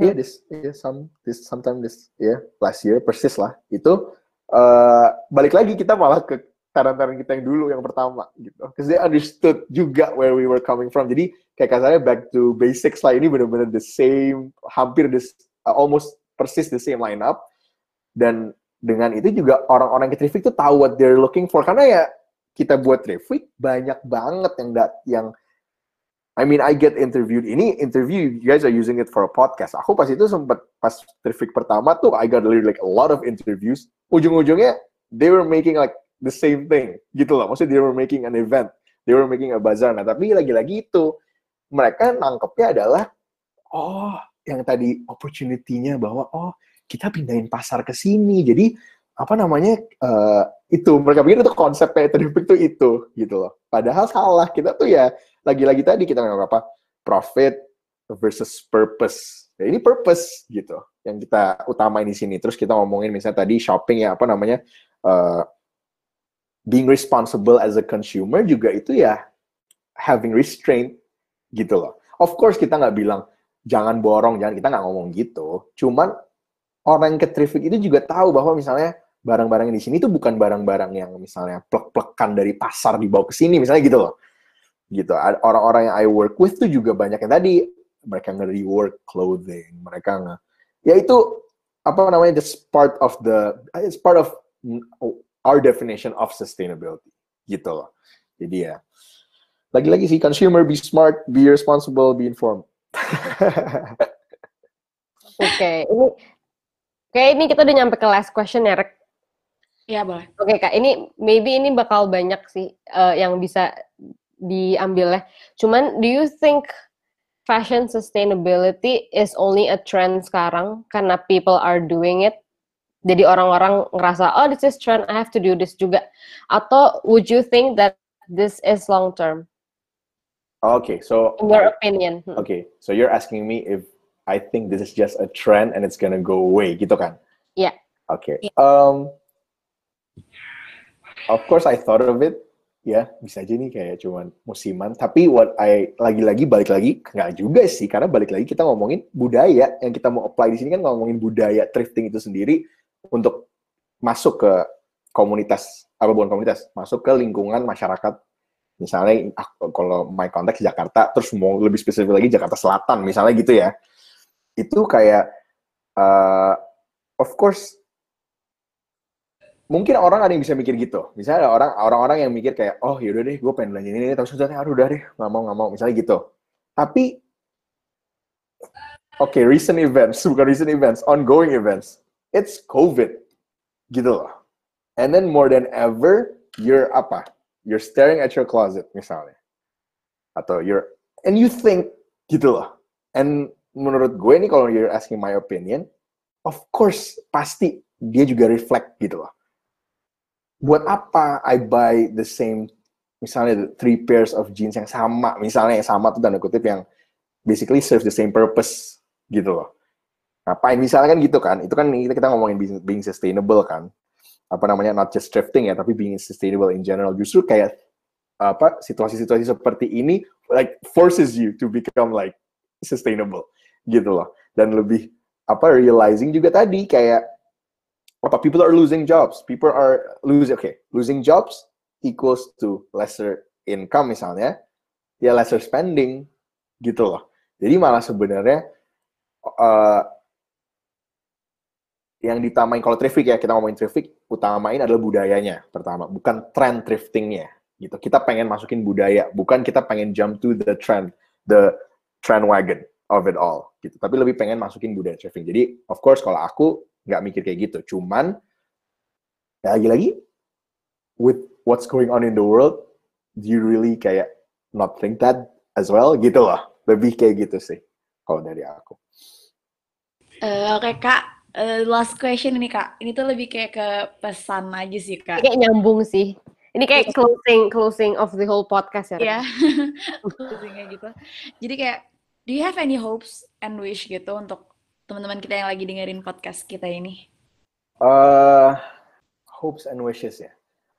Iya, this, yeah, some, this, sometime this, yeah, last year, persis lah. Itu eh balik lagi kita malah ke taran-taran kita yang dulu yang pertama gitu. Because they understood juga where we were coming from. Jadi kayak kasarnya back to basics lah. Ini benar-benar the same, hampir this, uh, almost persis the same lineup. Dan dengan itu juga orang-orang ke Traffic tuh tahu what they're looking for. Karena ya kita buat Traffic banyak banget yang dat yang I mean, I get interviewed. Ini interview, you guys are using it for a podcast. Aku pas itu sempat pas traffic pertama tuh, I got really like a lot of interviews. Ujung-ujungnya they were making like the same thing gitu loh. Maksudnya they were making an event, they were making a bazaar. Nah tapi lagi-lagi itu mereka nangkepnya adalah oh yang tadi opportunity-nya bahwa oh kita pindahin pasar ke sini. Jadi apa namanya uh, itu mereka pikir itu konsepnya terrific itu itu gitu loh. Padahal salah kita tuh ya lagi-lagi tadi kita nggak apa profit versus purpose. Ya, ini purpose gitu yang kita utamain di sini. Terus kita ngomongin misalnya tadi shopping ya apa namanya uh, being responsible as a consumer juga itu ya having restraint gitu loh. Of course kita nggak bilang jangan borong, jangan kita nggak ngomong gitu. Cuman orang yang ke traffic itu juga tahu bahwa misalnya barang-barang di sini itu bukan barang-barang yang misalnya plek-plekan dari pasar dibawa ke sini misalnya gitu loh gitu orang-orang yang I work with tuh juga banyak yang tadi mereka nge-rework clothing mereka nge ya itu apa namanya this part of the it's part of our definition of sustainability gitu loh jadi ya lagi-lagi sih consumer be smart be responsible be informed Oke, okay. ini kayak ini kita udah nyampe ke last question ya, Rek. Iya boleh. Oke kak, ini maybe ini bakal banyak sih uh, yang bisa diambil ya. Cuman, do you think fashion sustainability is only a trend sekarang karena people are doing it? Jadi orang-orang ngerasa, oh this is trend, I have to do this juga. Atau would you think that this is long term? Okay, so in your opinion. Hmm. Okay, so you're asking me if I think this is just a trend and it's gonna go away, gitu kan? Yeah. Okay. Yeah. Um, Of course I thought of it, ya bisa aja nih kayak cuman musiman. Tapi what I lagi-lagi balik lagi nggak juga sih, karena balik lagi kita ngomongin budaya yang kita mau apply di sini kan ngomongin budaya thrifting itu sendiri untuk masuk ke komunitas apa bukan komunitas, masuk ke lingkungan masyarakat. Misalnya kalau my konteks Jakarta, terus mau lebih spesifik lagi Jakarta Selatan, misalnya gitu ya. Itu kayak uh, of course mungkin orang ada yang bisa mikir gitu. Misalnya ada orang orang-orang yang mikir kayak, oh yaudah deh, gue pengen belanja ini, ini tapi sudah aduh udah deh, nggak mau nggak mau, misalnya gitu. Tapi, oke, okay, recent events, bukan recent events, ongoing events, it's COVID, gitu loh. And then more than ever, you're apa? You're staring at your closet, misalnya, atau you're, and you think, gitu loh. And menurut gue nih kalau you're asking my opinion, of course pasti dia juga reflect gitu loh buat apa I buy the same misalnya three pairs of jeans yang sama misalnya yang sama tuh tanda kutip yang basically serves the same purpose gitu loh. Ngapain? Misalnya kan gitu kan itu kan kita, kita ngomongin being, being sustainable kan. Apa namanya? Not just thrifting ya tapi being sustainable in general. Justru kayak apa situasi-situasi seperti ini like forces you to become like sustainable gitu loh. Dan lebih apa realizing juga tadi kayak apa people are losing jobs? People are losing okay losing jobs equals to lesser income misalnya. Ya lesser spending gitu loh. Jadi malah sebenarnya uh, yang ditamain kalau traffic ya kita ngomongin traffic utamain adalah budayanya pertama bukan trend thriftingnya gitu. Kita pengen masukin budaya bukan kita pengen jump to the trend the trend wagon of it all gitu. Tapi lebih pengen masukin budaya thrifting jadi of course kalau aku nggak mikir kayak gitu. Cuman ya lagi-lagi with what's going on in the world, do you really kayak not think that as well gitu loh. Lebih kayak gitu sih kalau dari aku. Uh, Oke okay, kak, uh, last question ini kak. Ini tuh lebih kayak ke pesan aja sih kak. Kayak nyambung sih. Ini kayak closing closing of the whole podcast ya. Iya. Closingnya gitu. Jadi kayak, do you have any hopes and wish gitu untuk teman-teman kita yang lagi dengerin podcast kita ini? Uh, hopes and wishes ya.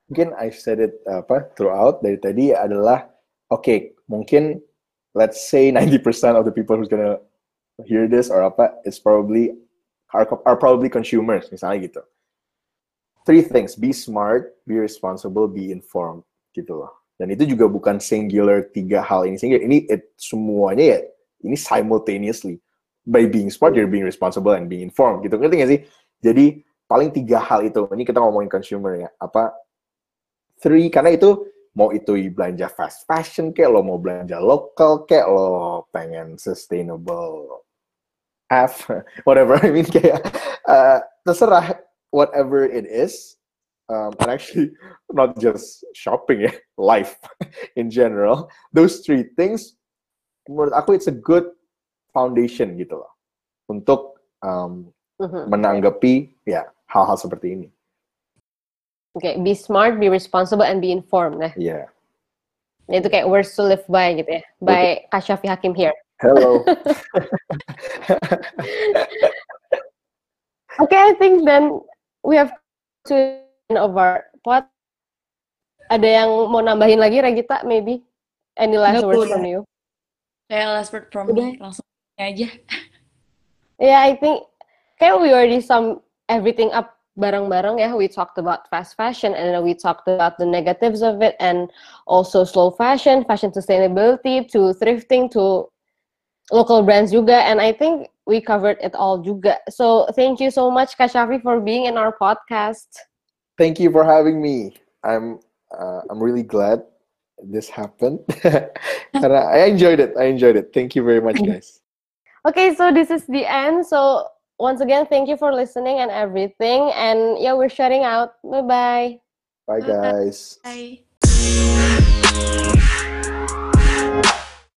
Mungkin I said it apa throughout dari tadi adalah oke okay, mungkin let's say 90% of the people who's gonna hear this or apa it's probably are, are probably consumers misalnya gitu. Three things: be smart, be responsible, be informed gitu loh. Dan itu juga bukan singular tiga hal ini singular. Ini it, semuanya ya ini simultaneously by being smart you're being responsible and being informed gitu. Ngerti gak sih? Jadi paling tiga hal itu ini kita ngomongin consumer ya apa? Three karena itu mau itu belanja fast fashion kayak lo mau belanja lokal kayak lo pengen sustainable F whatever I mean kayak uh, terserah whatever it is um, and actually not just shopping ya, life in general. Those three things, menurut aku it's a good foundation gitu loh untuk um, Mhm. menanggapi ya hal-hal seperti ini. Oke, be smart, be responsible, and be informed. Nah, Iya. itu kayak words to live by gitu ya. By Kashafi Hakim here. Hello. Okay, I think then we have to end of our pod. Ada yang mau nambahin lagi, Regita, maybe? Any last words udah. from you? Kayak last word from me, langsung aja. Yeah, I think kayak we already sum everything up bareng-bareng ya. We talked about fast fashion and then we talked about the negatives of it and also slow fashion, fashion sustainability, to thrifting, to local brands juga. And I think we covered it all juga. So thank you so much, Kashafi, for being in our podcast. Thank you for having me. I'm uh, I'm really glad this happened. Karena I enjoyed it. I enjoyed it. Thank you very much, guys. Okay, so this is the end. So once again, thank you for listening and everything. And yeah, we're shutting out. Bye bye. Bye, guys. Bye.